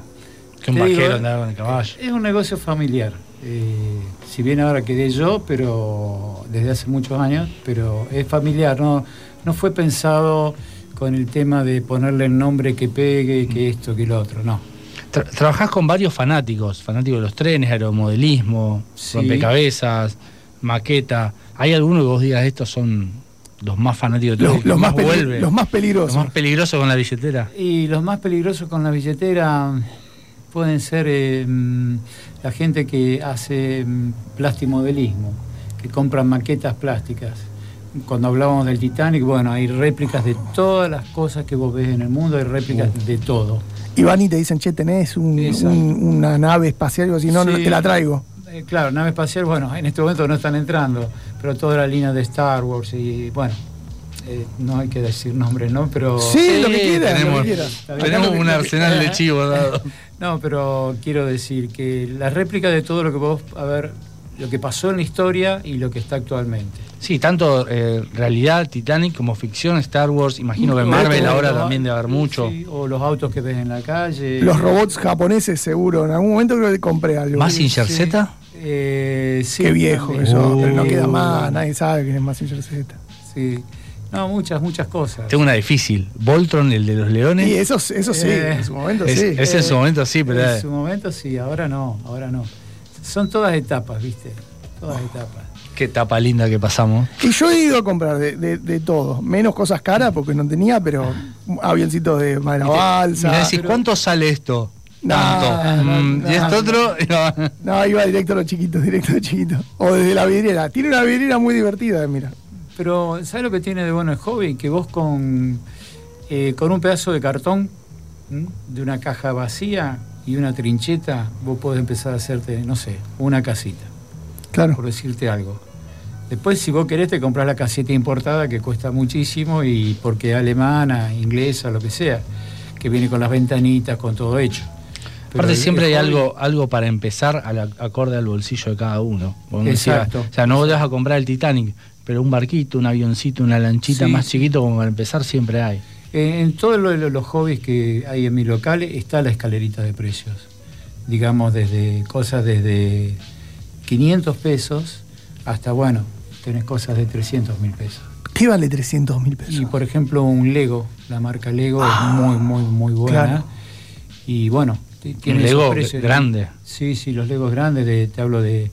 Que un vaquero andaba con el caballo. Es un negocio familiar. Eh, si bien ahora quedé yo, pero desde hace muchos años, pero es familiar, no, no fue pensado con el tema de ponerle el nombre que pegue, que esto, que lo otro, no. Tra- trabajás con varios fanáticos, fanáticos de los trenes, aeromodelismo, Sí. rompecabezas, maqueta. ¿Hay alguno que vos digas estos son los más fanáticos de Los, los que más vuelven? los más peligrosos. Los más peligrosos con la billetera. Y los más peligrosos con la billetera pueden ser eh, la gente que hace mm, plastimodelismo, que compran maquetas plásticas. Cuando hablábamos del Titanic, bueno, hay réplicas de todas las cosas que vos ves en el mundo, hay réplicas de todo. Y van y te dicen, che, tenés un- una nave espacial, y si no, te la traigo. Eh, claro, nave espacial, bueno, en este momento no están entrando, pero toda la línea de Star Wars y bueno, eh, no hay que decir nombres, ¿no? Pero Sí, lo que quieras, tenemos, lo que quieras. Tenemos un arsenal de chivos dado. No, pero quiero decir que la réplica de todo lo que vos, a ver, lo que pasó en la historia y lo que está actualmente. Sí, tanto eh, realidad, Titanic, como ficción, Star Wars. Imagino que Marvel ahora también debe haber mucho. sí, o los autos que ves en la calle. Los robots japoneses, seguro. En algún momento creo que compré algo. ¿Mazinger sí. Z? Eh, sí, Qué viejo eso, Uh. pero no queda más. Nadie sabe quién es Mazinger Z. Sí. No, muchas, muchas cosas. Tengo una difícil. Voltron, el de los leones. Y eso, eso sí, Eh, en su momento Es- sí. ese en su momento sí, pero En su momento sí, ahora no, ahora no. Son todas etapas, ¿viste? Todas etapas. qué tapa linda que pasamos. Y yo he ido a comprar de, de- de todo. Menos cosas caras porque no tenía, pero avioncitos de madera Y me balsa. decís, ¿cuánto sale esto? No, Tanto. no, Mm, no, y esto no. otro. no. No, iba directo a los chiquitos, directo a los chiquitos. O desde la vidriera. Tiene una vidriera muy divertida, mira. Pero, ¿sabes lo que tiene de bueno el hobby? Que vos con, eh, con un pedazo de cartón, ¿m? de una caja vacía y una trincheta, vos podés empezar a hacerte, no sé, una casita, Claro. por decirte algo. Después, si vos querés, te comprás la casita importada que cuesta muchísimo y porque es alemana, inglesa, lo que sea, que viene con las ventanitas, con todo hecho. Pero Aparte siempre hay algo, algo para empezar acorde al bolsillo de cada uno. Decía, Exacto. o sea, no vas a comprar el Titanic, pero un barquito, un avioncito, una lanchita Sí, más chiquito como para empezar siempre hay. Eh, En todos lo- lo- los hobbies que hay en mi local está la escalerita de precios. digamos, desde cosas desde 500 pesos hasta, bueno, tenés cosas de 300 mil pesos. ¿Qué vale 300 mil pesos? Y por ejemplo, un Lego, la marca Lego es muy, muy, muy buena. claro. Y bueno, tiene Lego precios. grande. Sí, sí, los Legos grandes, de- te hablo de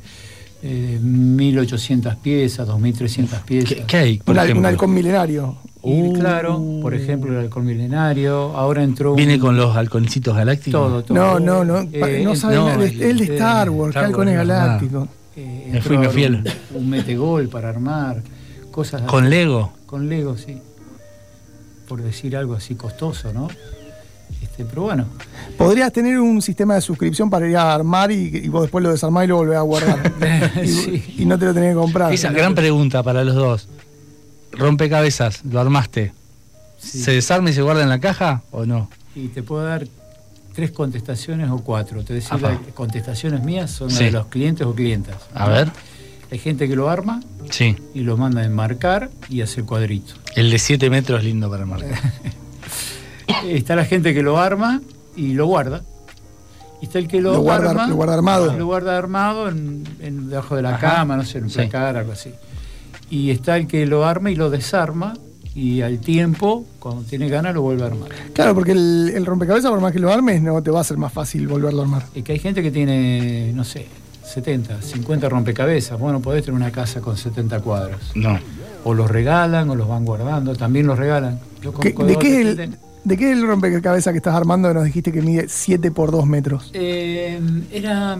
eh, 1800 piezas, 2300 piezas. ¿Qué, qué hay, por Un, hal- ejemplo? un halcón milenario. Y Uh. claro, por ejemplo, el halcón milenario, ahora entró un- ¿Viene con los halconcitos galácticos? todo, todo. No, no, no. Eh, no el- sabe no, nada. el- El de Star Wars, Star halcones galácticos. eh, Me fui, me fui un, un metegol para armar, cosas así. ¿Con Lego? Con Lego, sí. Por decir algo así costoso, ¿no? Este, pero bueno, Podrías tener un sistema de suscripción para ir a armar y, y vos después lo desarmás y lo volvés a guardar. y, Sí. y no te lo tenés que comprar. Esa gran pregunta para los dos. Rompecabezas, ¿lo armaste? Sí. ¿Se desarma y se guarda en la caja o no? y te puedo dar tres contestaciones o cuatro. Te decía, las contestaciones mías son las Sí. de los clientes o clientas. A ver. Hay gente que lo arma Sí. y lo manda a enmarcar y hace el cuadrito. El de 7 metros lindo para marcar. Está la gente que lo arma y lo guarda. Y está el que lo, Lo guarda- arma, lo guarda armado. Lo guarda armado en, en- debajo de la Ajá. cama, no sé, en un Sí. placar, algo así. Y está el que lo arma y lo desarma y al tiempo, cuando tiene ganas, lo vuelve a armar. Claro, porque el, el rompecabezas, por más que lo armes, no te va a ser más fácil volverlo a armar. Y que hay gente que tiene, no sé, 70, 50 rompecabezas. Bueno, podés tener una casa con 70 cuadros. No. O los regalan o los van guardando, también los regalan. Yo ¿Qué- conozco ¿De qué, es el, tienen- ¿De qué es el rompecabezas que estás armando que nos dijiste que mide 7 por 2 metros? Eh, era,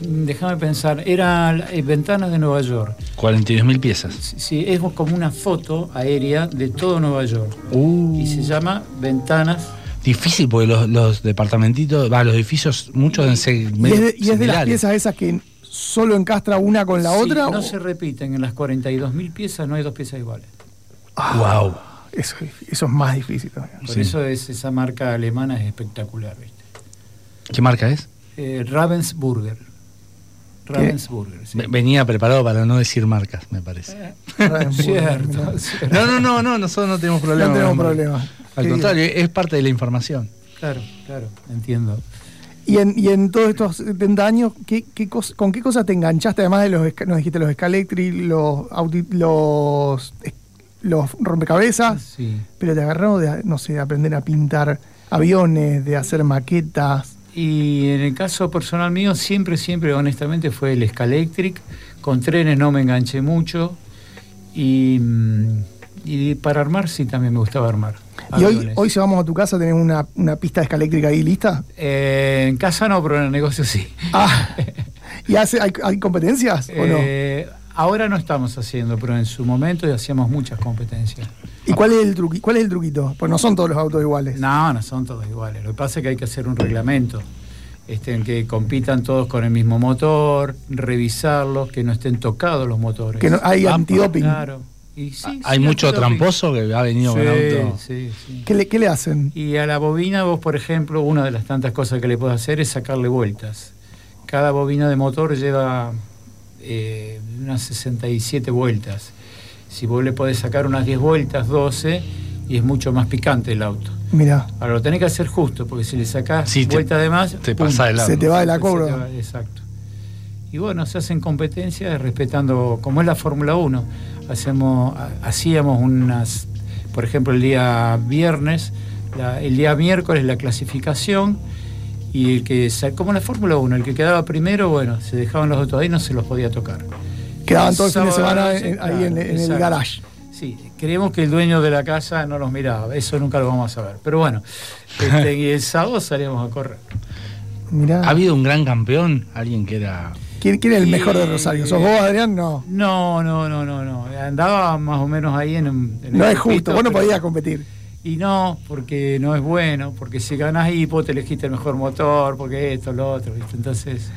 déjame pensar, era eh, Ventanas de Nueva York. 42.000 piezas. Sí, es como una foto aérea de todo Nueva York. Uh. Y se llama Ventanas. Difícil porque los, los departamentitos, va, los edificios, muchos en se- Y es, de, y es de las piezas esas que solo encastra una con la Sí, otra. no o- se repiten, en las 42.000 piezas no hay dos piezas iguales. Wow. Eso, es- eso es más difícil todavía. Por Sí. eso es, esa marca alemana es espectacular. ¿viste? ¿Qué marca es? Eh, Ravensburger. Ravensburger, sí. Venía preparado para no decir marcas, me parece. Cierto, cierto. No, no, no, no, nosotros no tenemos problema. No tenemos problema. Al contrario, es parte de la información. Claro, claro, entiendo. Y en, y en todos estos 70 años, ¿qué, qué cos- ¿con qué cosa te enganchaste? Además de los, nos dijiste los Scalectri, los, los, los rompecabezas, Sí. pero te agarró de, no sé, de aprender a pintar aviones, de hacer maquetas. Y en el caso personal mío, siempre, siempre, honestamente, fue el Scalectric. Con trenes no me enganché mucho. Y, mm, y para armar, sí, también me gustaba armar. Y hoy, aviones. hoy si vamos a tu casa, tenés una, una pista escaléctrica ahí lista. Eh, en casa no, pero en el negocio sí. Ah, ¿y hace, hay, hay competencias o no? Ahora no estamos haciendo, pero en su momento hacíamos muchas competencias. ¿Y cuál es el truqui, cuál es el truquito? Pues no son todos los autos iguales. No, no son todos iguales. Lo que pasa es que hay que hacer un reglamento. Este, en que compitan todos con el mismo motor, revisarlos, que no estén tocados los motores. Que no, hay Ah, antidoping. Claro. Y sí, Hay sí, mucho tramposo que ha venido con Sí, auto. sí, sí. ¿Qué, le, ¿Qué le hacen? Y a la bobina, vos, por ejemplo, una de las tantas cosas que le puedes hacer es sacarle vueltas. Cada bobina de motor lleva eh, unas 67 vueltas. Si vos le podés sacar unas 10 vueltas, 12, y es mucho más picante el auto. Mira, Ahora lo tenés que hacer justo, porque si le sacás Sí, vueltas de más, te pasa de largo. se te va de la cobra. va, Exacto. Y bueno, se hacen competencias respetando, como es la Fórmula 1, hacemos, ha- hacíamos unas, por ejemplo, el día viernes, la- el día miércoles la clasificación, y el que, como en la Fórmula 1, el que quedaba primero, bueno, se dejaban los autos ahí, no se los podía tocar. Quedaban todo el fin de semana ahí claro, en, en el garage. Sí, creemos que el dueño de la casa no los miraba, eso nunca lo vamos a saber. Pero bueno, este, y el sábado salíamos a correr. Mirá. ¿Ha habido un gran campeón? Alguien que era. ¿Quién, quién es el mejor de Rosario? ¿Sos vos, Adrián? No. No, no, no, no, no. Andaba más o menos ahí en, un- en No el es justo, grupito, vos no pero- podías competir. Y no, porque no es bueno, porque si ganás hipo te elegiste el mejor motor, porque esto, lo otro, ¿viste? Entonces,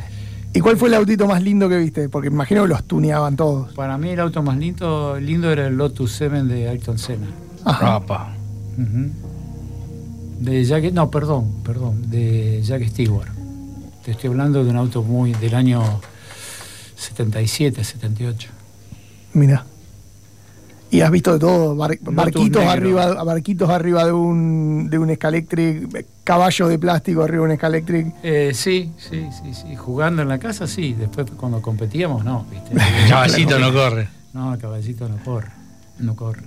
¿Y cuál fue el autito más lindo que viste? Porque imagino que los tuneaban todos. para mí el auto más lindo, lindo era el Lotus 7 de Ayrton Senna. Ajá. Rapa. Ujú. De Jack, no, perdón, perdón, de Jack Stewart. Te estoy hablando de un auto muy del año 77, 78. Mira. Y has visto de todo, bar- barquitos arriba, barquitos arriba de un de un Scalectric, caballos de plástico arriba de un Scalectric. Eh, sí, sí, sí, sí. Jugando en la casa, sí. Después cuando competíamos, no, ¿viste? El caballito no corre. No, el caballito no corre. No corre.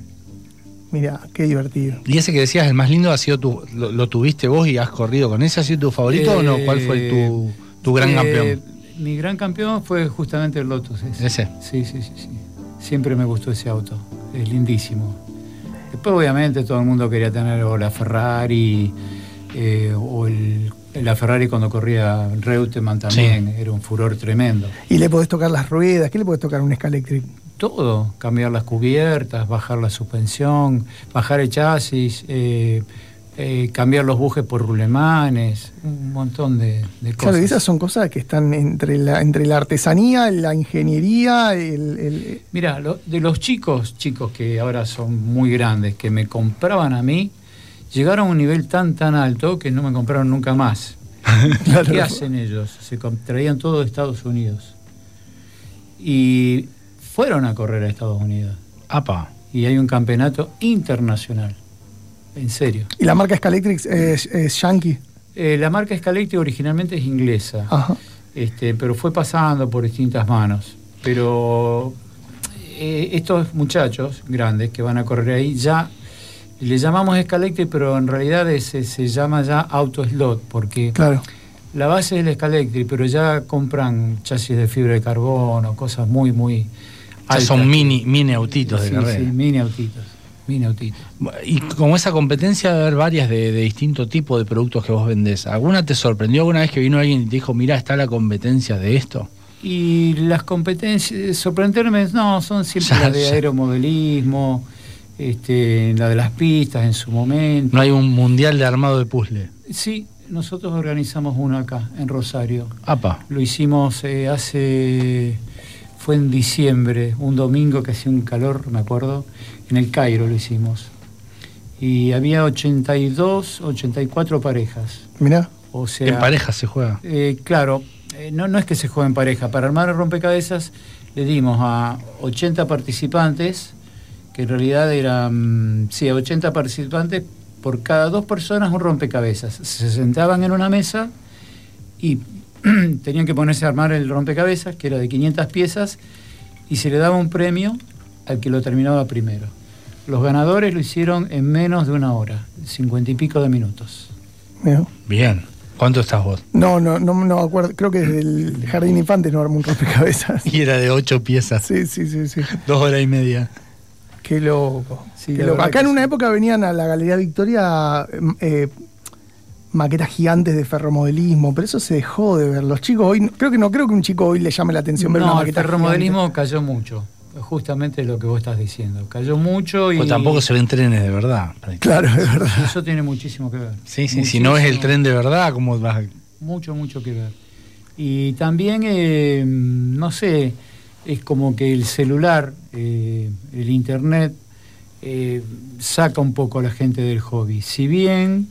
Mira, qué divertido. Y ese que decías, el más lindo, ha sido tu, lo, lo tuviste vos y has corrido con ese. ¿Ha sido tu favorito o no? ¿Cuál fue tu, tu gran Eh, campeón? Mi gran campeón fue justamente el Lotus. Ese. Ese. Sí, sí, sí, sí. Siempre me gustó ese auto. Es lindísimo. Después, obviamente, todo el mundo quería tener o la Ferrari eh, o el, la Ferrari cuando corría Reutemann también. Era un furor tremendo. Y le podés tocar las ruedas, ¿qué le podés tocar a un Scalectric? Todo, cambiar las cubiertas, bajar la suspensión, bajar el chasis, eh, eh, cambiar los bujes por rulemanes, un montón de, de cosas. Claro, esas son cosas que están entre la, entre la artesanía, la ingeniería, el, el- Mira, lo- de los chicos, chicos que ahora son muy grandes, que me compraban a mí, llegaron a un nivel tan tan alto que no me compraron nunca más. Claro. ¿Qué hacen ellos? Se traían todo de Estados Unidos. Y fueron a correr a Estados Unidos. Apa. Y hay un campeonato internacional. En serio. y la marca Scalectric es, es Yankee. Eh, la marca Scalectric originalmente es inglesa, Ajá. este, pero fue pasando por distintas manos. Pero eh, estos muchachos grandes que van a correr ahí ya le llamamos Scalectric, pero en realidad ese se llama ya Auto Slot, porque Claro. la base es el Scalectric, pero ya compran chasis de fibra de carbono, cosas muy, muy altas. son mini, mini autitos de Sí, carrera. sí, mini autitos, Y como esa competencia, de haber varias de, de distinto tipo de productos que vos vendés. ¿Alguna te sorprendió alguna vez que vino alguien y te dijo, mira, está la competencia de esto? Y las competencias, sorprenderme, no, son siempre las de aeromodelismo, este, la de las pistas en su momento. No hay un mundial de armado de puzzle. Sí, nosotros organizamos uno acá, en Rosario. Apa. Lo hicimos eh, hace, fue en diciembre, un domingo que hacía un calor, me acuerdo, en el Cairo lo hicimos. Y había 82, 84 parejas. Mirá. O sea, en pareja se juega. eh, claro, eh, no, no es que se juegue en pareja. Para armar el rompecabezas le dimos a 80 participantes, que en realidad eran, sí, a 80 participantes, por cada dos personas un rompecabezas. Se sentaban en una mesa y tenían que ponerse a armar el rompecabezas, que era de 500 piezas, y se le daba un premio al que lo terminaba primero. Los ganadores lo hicieron en menos de una hora, 50 y pico de minutos. Bien. ¿Cuánto estás vos? No, no, no, no me acuerdo. Creo que desde el Jardín Infante no armó un rompecabezas. Y era de ocho piezas. Sí, sí, sí, sí. Dos horas y media. Qué loco. Sí, Qué loco. Acá que en una época venían a la Galería Victoria eh, maquetas gigantes de ferromodelismo, pero eso se dejó de ver. Los chicos hoy, creo que no creo que un chico hoy le llame la atención ver una No, el maqueta ferromodelismo cayó mucho. Justamente lo que vos estás diciendo. Cayó mucho y. O tampoco se ven trenes de verdad. Claro, es verdad. Eso tiene muchísimo que ver. Sí, sí, si no es el tren de verdad, ¿cómo vas? a- Mucho, mucho que ver. Y también, eh, no sé, es como que el celular, eh, el internet, eh, saca un poco a la gente del hobby. Si bien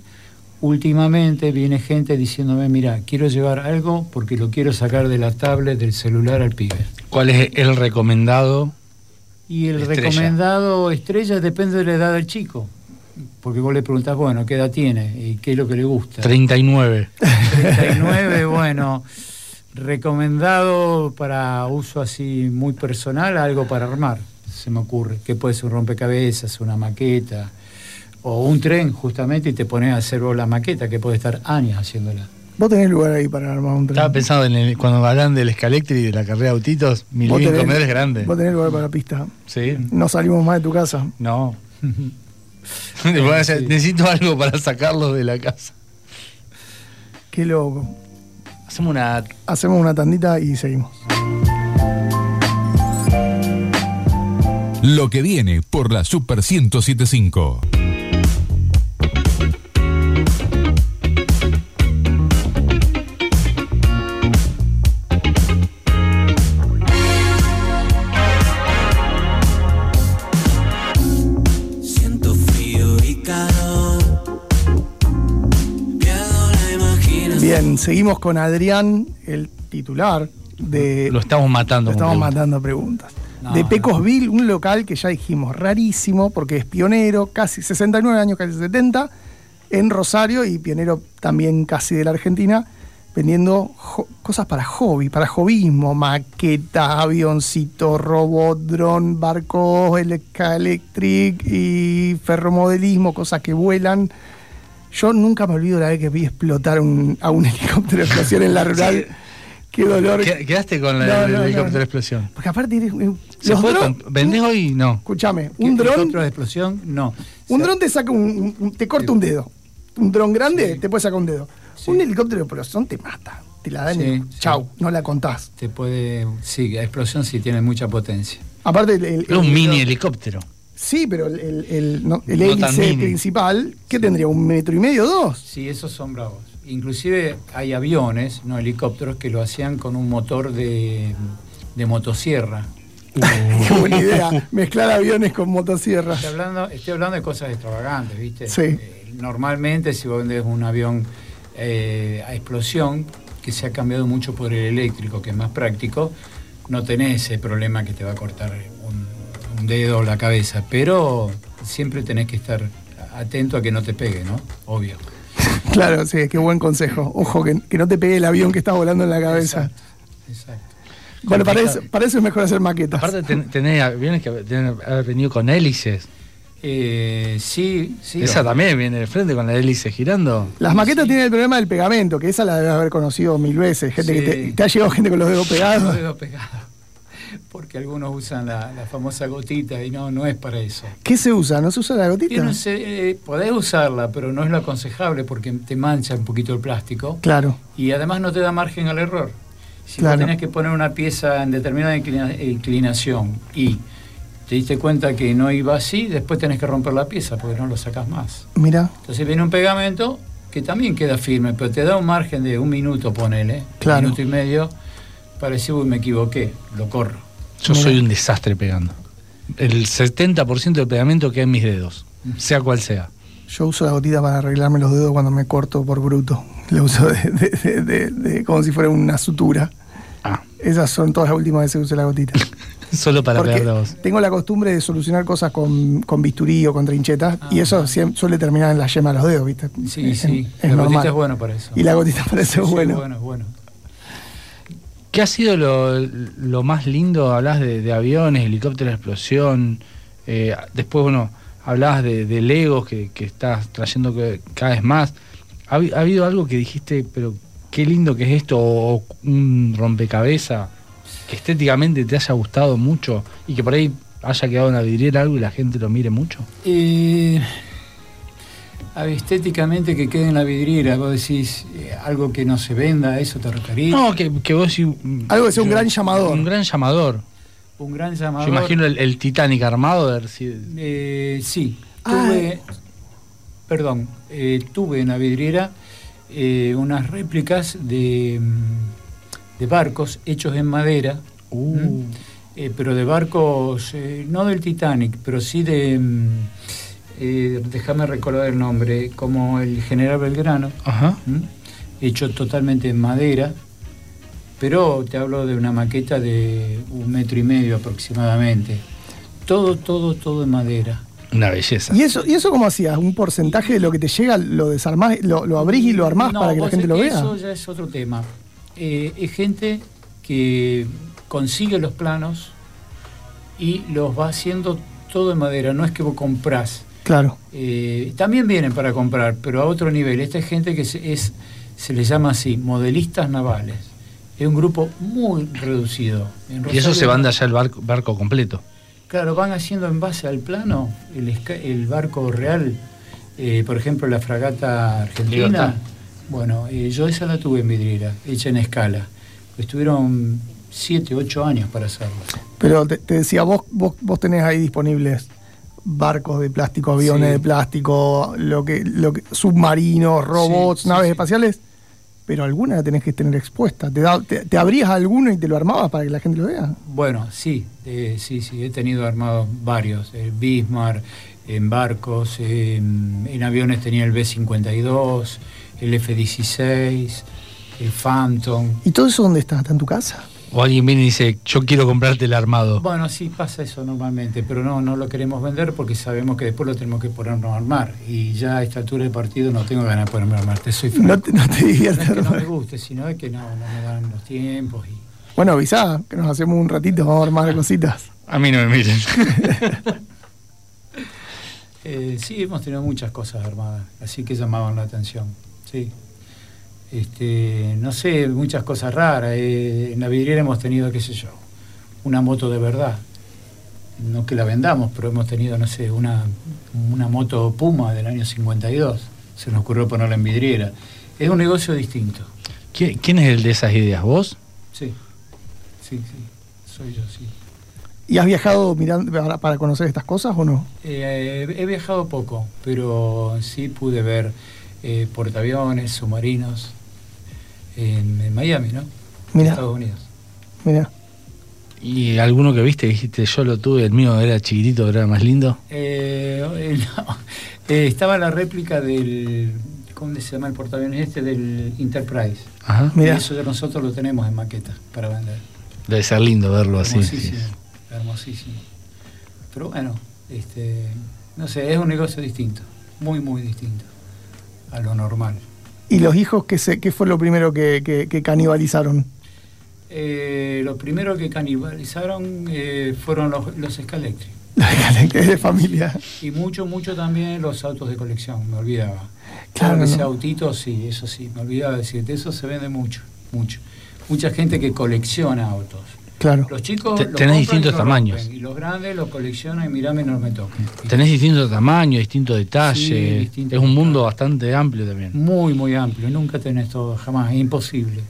últimamente viene gente diciéndome, mira, quiero llevar algo porque lo quiero sacar de la tablet, del celular al pibe. ¿Cuál es el recomendado? Y el Estrella. recomendado estrella depende de la edad del chico. Porque vos le preguntás, bueno, ¿qué edad tiene? ¿Y qué es lo que le gusta? 39. 39, bueno, recomendado para uso así muy personal, algo para armar, se me ocurre, que puede ser un rompecabezas, una maqueta, o un tren justamente y te pones a hacer vos la maqueta, que puede estar años haciéndola. Vos tenés lugar ahí para armar un tren. Estaba pensando en el- cuando hablan del Escalectri y de la carrera de autitos, mi living tenés- comedor es grande. Vos tenés lugar para la pista. Sí. No salimos más de tu casa. No. Necesito algo para sacarlos de la casa. Qué loco. Hacemos una. Hacemos una tandita y seguimos. Lo que viene por la Super 1075. Bien, seguimos con Adrián, el titular de. Lo estamos matando. Lo estamos preguntas. matando preguntas. No, de no. Pecosville, un local que ya dijimos rarísimo porque es pionero, casi 69 años, casi 70, en Rosario y pionero también casi de la Argentina, vendiendo cosas para hobby, para hobbyismo, maqueta, avioncito, robot, dron, barcos, electric y ferromodelismo, cosas que vuelan. Yo nunca me olvido la vez que vi explotar un- a un helicóptero de explosión en la rural. Qué dolor. Qued- Quedaste con la, No, el no, no. helicóptero de explosión. Porque aparte, ¿Se los puede dron- ¿Vendés hoy? No. Escúchame, ¿Qué, un dron, helicóptero de explosión? No. un O sea, dron te saca un, te corta un dedo. Un dron grande Sí. te puede sacar un dedo. Sí. Un helicóptero de explosión te mata. Te la dan Sí, y sí. chau, no la contás. Te puede. Sí, la explosión sí tiene mucha potencia. Aparte, el, un el- mini helicóptero. Sí, pero el, el, el- no, el No hélice principal, ¿qué tendría? ¿Un metro y medio, dos? Sí, esos son bravos. Inclusive hay aviones, no helicópteros, que lo hacían con un motor de, de motosierra. Qué buena idea. Mezclar aviones con motosierras. Estoy hablando, estoy hablando de cosas extravagantes, ¿viste? Sí. Eh, normalmente si vos vendés un avión eh, a explosión, que se ha cambiado mucho por el eléctrico, que es más práctico, no tenés ese problema que te va a cortar un, dedo o la cabeza, pero siempre tenés que estar atento a que no te pegue, ¿no? Obvio. Claro, sí, qué buen consejo. Ojo, que, que no te pegue el avión que está volando en la cabeza. Exacto. Exacto. Bueno, para eso, Complicado. para eso es mejor hacer maquetas. Aparte ten- tenés aviones que haber venido con hélices. Eh, sí, sí. Esa también viene de frente con la hélice girando. Las maquetas tienen el problema del pegamento, que esa la debes haber conocido mil veces. Gente Sí. que te, te ha llegado gente con los dedos pegados. Los dedos pegados. Porque algunos usan la, la famosa gotita y no, no es para eso. ¿Qué se usa? ¿No se usa la gotita? No sé, eh, podés usarla, pero no es lo aconsejable porque te mancha un poquito el plástico Claro. y además no te da margen al error. Si Claro. vos tenés que poner una pieza en determinada inclina- inclinación y te diste cuenta que no iba así, después tenés que romper la pieza porque no lo sacás más. Mira, Entonces viene un pegamento que también queda firme, pero te da un margen de un minuto, ponele, Claro. un minuto y medio, para decir, uy, me equivoqué, lo corro. Yo Mira. soy un desastre pegando. El 70% del pegamento queda en mis dedos, sea cual sea. yo uso la gotita para arreglarme los dedos cuando me corto por bruto. La uso de, de- de- de- de- como si fuera una sutura. Ah, Esas son todas las últimas veces que usé la gotita. solo para Porque pegar la voz. tengo la costumbre de solucionar cosas con, con bisturí o con trinchetas y Ah. eso suele terminar en la yema de los dedos, ¿viste? Sí, Es- sí, es la normal. gotita es bueno para eso. Y la gotita parece Sí, bueno. bueno, bueno. ¿Qué ha sido lo, más lindo? Hablas de, aviones, helicópteros explosión. eh, después, bueno, hablabas de, de Legos que, estás trayendo cada vez más. ¿Ha, habi- ha habido algo que dijiste, pero qué lindo que es esto? O un rompecabezas que estéticamente te haya gustado mucho y que por ahí haya quedado en la vidriera algo y la gente lo mire mucho. Eh, estéticamente que quede en la vidriera, vos decís eh, algo que no se venda, ¿a eso te referís? No, que, que vos mm, Algo que sea un yo- gran llamador. Un gran llamador. Un gran llamador. Yo imagino el, el Titanic armado, a ver si. Eh, sí, Ah. tuve, perdón, eh, tuve en la vidriera eh, unas réplicas de, mm, de barcos hechos en madera. Eh, pero de barcos, eh, no del Titanic, pero sí de, mm, eh, déjame recordar el nombre, como el General Belgrano, hecho totalmente en madera, pero te hablo de una maqueta de un metro y medio aproximadamente. Todo, todo, todo en madera. Una belleza. ¿Y eso, ¿Y eso cómo hacías? ¿Un porcentaje de lo que te llega lo desarmás, lo, lo abrís y lo armás No, para que la gente lo vea? Eso ya es otro tema. Eh, es gente que consigue los planos y los va haciendo todo en madera. No es que vos comprás. Claro. Eh, también vienen para comprar, pero a otro nivel. Esta es gente que se, es, se les llama así, modelistas navales. Es un grupo muy reducido. En Y eso se manda ya el barco, barco completo. Claro, van haciendo en base al plano el, barco real, eh, por ejemplo, la fragata argentina. Libertad. Bueno, eh, yo esa la tuve en vidriera, hecha en escala. Estuvieron siete, ocho años para hacerlo. Pero te, te decía, vos, vos, vos tenés ahí disponibles barcos de plástico, aviones Sí. de plástico, lo que, lo que, submarinos, robots, Sí, naves sí. espaciales, pero alguna la tenés que tener expuesta. ¿Te, da- te, te abrías alguno y te lo armabas para que la gente lo vea? Bueno, sí, eh, sí, sí, he tenido armados varios. eh, Bismarck, en barcos, en, en aviones tenía el B-52, el F-16, el Phantom. ¿Y todo eso dónde está? ¿Está en tu casa? O alguien viene y dice, yo quiero comprarte el armado. Bueno, sí pasa eso normalmente, pero no, no lo queremos vender porque sabemos que después lo tenemos que ponernos a armar. Y ya a esta altura del partido no tengo ganas de ponerme a armar, te soy franco. No te, no te No es que no me guste, sino es que no, no me dan los tiempos. Y... Bueno, avisá, que nos hacemos un ratito, vamos a armar cositas. A mí no me miren. Eh, sí, hemos tenido muchas cosas armadas, así que llamaban la atención. Sí. Este, no sé, muchas cosas raras. eh, en la vidriera hemos tenido, qué sé yo, una moto de verdad. No que la vendamos, pero hemos tenido, no sé, una, una moto Puma del año 52. Se nos ocurrió ponerla en vidriera. Es un negocio distinto. ¿Qui- ¿Quién es el de esas ideas? ¿Vos? Sí, sí, sí. Soy yo, sí. ¿Y has viajado mirando para, para conocer estas cosas o no? Eh, he viajado poco, pero sí pude ver eh, portaaviones, submarinos en, en Miami, ¿no? Mira. Estados Unidos. Mira. ¿Y alguno que viste dijiste, yo lo tuve, el mío era chiquitito, pero era más lindo? Eh, eh, no. Eh, estaba la réplica del, ¿cómo se llama el portaaviones este? Del Enterprise. Ajá. Y Mira. eso de nosotros lo tenemos en maqueta para vender. Debe ser lindo verlo así. hermosísimo, hermosísimo. Pero bueno, este, no sé, es un negocio distinto, muy, muy distinto a lo normal. ¿Y los hijos qué, se, qué fue lo primero que, que- que canibalizaron? Eh, lo primero que canibalizaron eh, fueron los, los Scalectric. que es de familia. Y mucho, mucho también los autos de colección, me olvidaba. Claro, que ¿no? ese autito, sí, eso sí, me olvidaba decirte, eso se vende mucho, mucho. Mucha gente que colecciona autos. Claro. Los chicos tenés y distintos tamaños. rompen, y los grandes lo coleccionan y mirame no me toquen. Tenés distintos tamaños, distintos detalles. Sí, es un mundo bastante amplio también. Muy, muy amplio. Nunca tenés todo, jamás. Es imposible.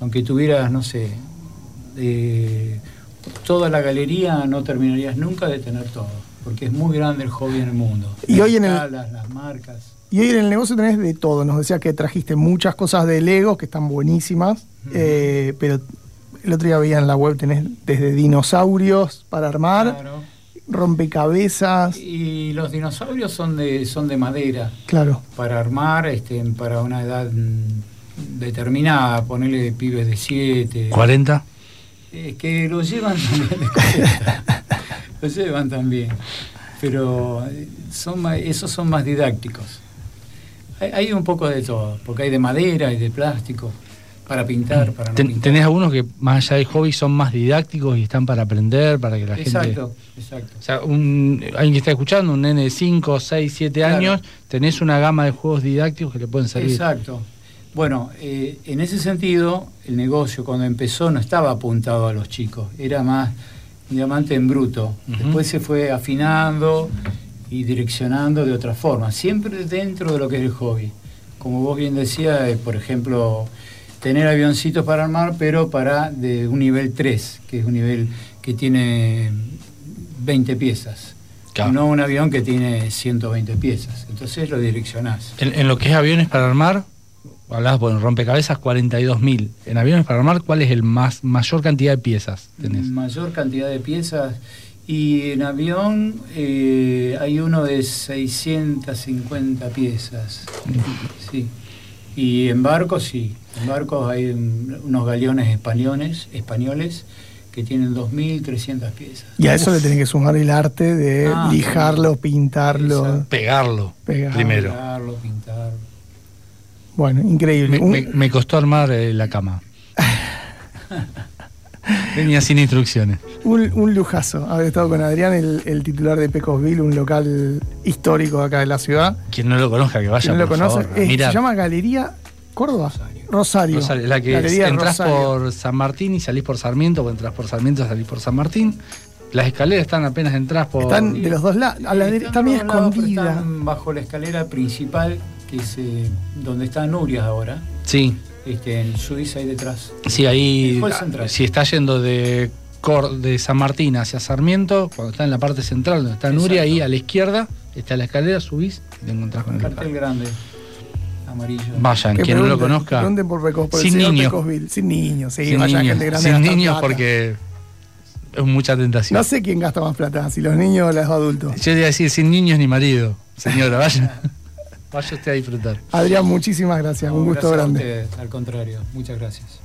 Aunque tuvieras, no sé, eh, toda la galería, no terminarías nunca de tener todo. Porque es muy grande el hobby en el mundo. Y hoy en el- Las escalas, las marcas. Y hoy en el negocio tenés de todo. Nos decía que trajiste muchas cosas de Lego que están buenísimas. eh, pero el otro día veía en la web, tenés desde dinosaurios para armar, Claro. rompecabezas. Y los dinosaurios son de, son de madera. Claro. Para armar, este, para una edad mm, determinada, ponerle pibes de 7. 40. Es que lo llevan también de 40. lo llevan también. Pero eh, son más- esos son más didácticos. Hay, hay un poco de todo, porque hay de madera y de plástico, para pintar, para no Ten- pintar. tenés algunos que más allá del hobby son más didácticos y están para aprender, para que la gente... Exacto, exacto. O sea, un, alguien que está escuchando, un nene de 5, 6, 7 Claro. años, tenés una gama de juegos didácticos que le pueden servir. Exacto. Bueno, eh, en ese sentido, el negocio cuando empezó no estaba apuntado a los chicos, era más diamante en bruto. Después se fue afinando y direccionando de otra forma, siempre dentro de lo que es el hobby. Como vos bien decías, eh, por ejemplo, tener avioncitos para armar, pero para de un nivel 3, que es un nivel que tiene 20 piezas. Claro. No un avión que tiene 120 piezas. Entonces lo direccionás. En, en lo que es aviones para armar, hablabas por rompecabezas 42.000. En aviones para armar, ¿cuál es el más mayor cantidad de piezas tenés? Mayor cantidad de piezas. Y en avión eh, hay uno de 650 piezas. Sí. Y en barcos sí. En barcos hay un- unos galeones españoles, españoles que tienen 2.300 piezas. Y a eso le tenés que sumar el arte de Ah, lijarlo, pintarlo. Pegarlo Pegar. primero. Pintarlo, pintarlo. Bueno, increíble. Me, Un- me- me costó armar eh, la cama. Venía sin instrucciones. Un, un lujazo haber estado con Adrián, el, el titular de Pecosville, un local histórico de acá de la ciudad. Quien no lo conozca, que vaya ¿Quién no lo conoce? favor, Eh, se llama Galería Córdoba. Rosario. Rosario, la que Galería entras Rosario. por San Martín y salís por Sarmiento, o entras por Sarmiento y salís por San Martín. Las escaleras están apenas entras por. Están de los dos lados. A la Están derecha pero escondida. Están bajo la escalera principal, que es eh, donde está Nurias ahora. Sí, Este, en Suiza y detrás. sí, ahí. Si está yendo de, Cor- de San Martín hacia Sarmiento, cuando está en la parte central donde está Nuria, Exacto. ahí a la izquierda está la escalera, subís y te encontrás con el Cartel grande, amarillo. Vayan, Que quien no lo conozca. pregunten por, Sin niños. Sin niños, sí. sin vaya niños, gente grande sin niños plata. porque es mucha tentación. No sé quién gasta más plata, si los niños o los adultos. Yo iba a decir sin niños ni marido. Señora, vaya. vaya usted a disfrutar. Adrián, muchísimas gracias. No, un gusto gracias a grande. al contrario, muchas gracias.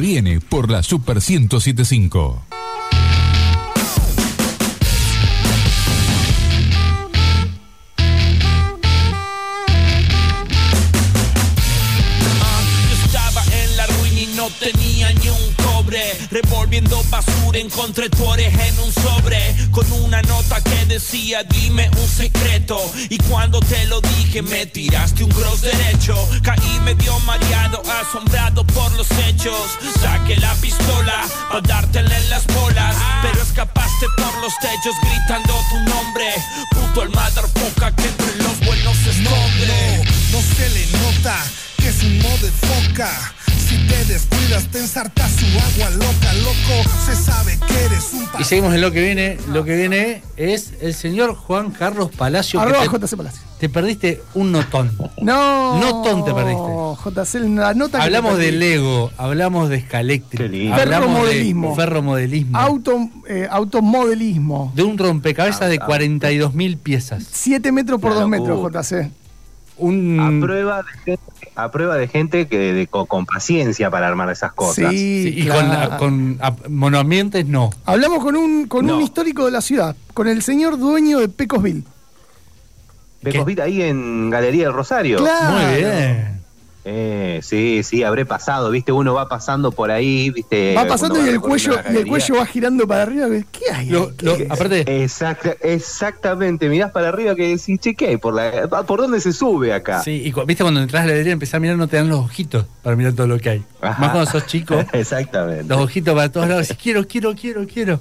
Viene por la Super 1075. Yo estaba en la ruina y no tenía ni un cobre. Revolviendo basura encontré tu oreja en un sobre. Con una nota que decía dime un secreto. Y cuando te lo dije me tiraste un cross derecho. Caí medio mareado, hechos. Saqué la pistola para dártela en las bolas. Pero escapaste por los techos seguimos en lo que viene. Lo que viene es el señor Juan Carlos Palacio. que Arroba te, JC Palacio. te perdiste un notón. No. Notón te perdiste. JC, la nota que Hablamos te de. Lego, hablamos de Scalectric, Ferromodelismo. de ferromodelismo, Auto, eh, automodelismo. de un rompecabezas de Ah, ah. 42 mil piezas. 7 metros por Una 2 metros. JC. Un, A prueba de a prueba de gente que de- con, con paciencia para armar esas cosas. Sí, sí, y claro. con, con a- monoambientes no. Hablamos con un, con un histórico de la ciudad, con el señor dueño de Pecosville. Becos Vita ahí en Galería del Rosario. Claro. Muy bien. Eh, sí, sí, habré pasado, viste, uno va pasando por ahí, viste. Va pasando y el cuello, y el cuello va girando para arriba. ¿Qué hay? Aparte, Exacta- exactamente, mirás para arriba que decís, che, ¿qué hay? ¿Por, la, ¿Por dónde se sube acá? sí, y cu- viste cuando entras a la galería empezás a mirar, no te dan los ojitos para mirar todo lo que hay. Ajá. Más cuando sos chico, Exactamente. los ojitos para todos lados. decís, quiero, quiero, quiero, quiero.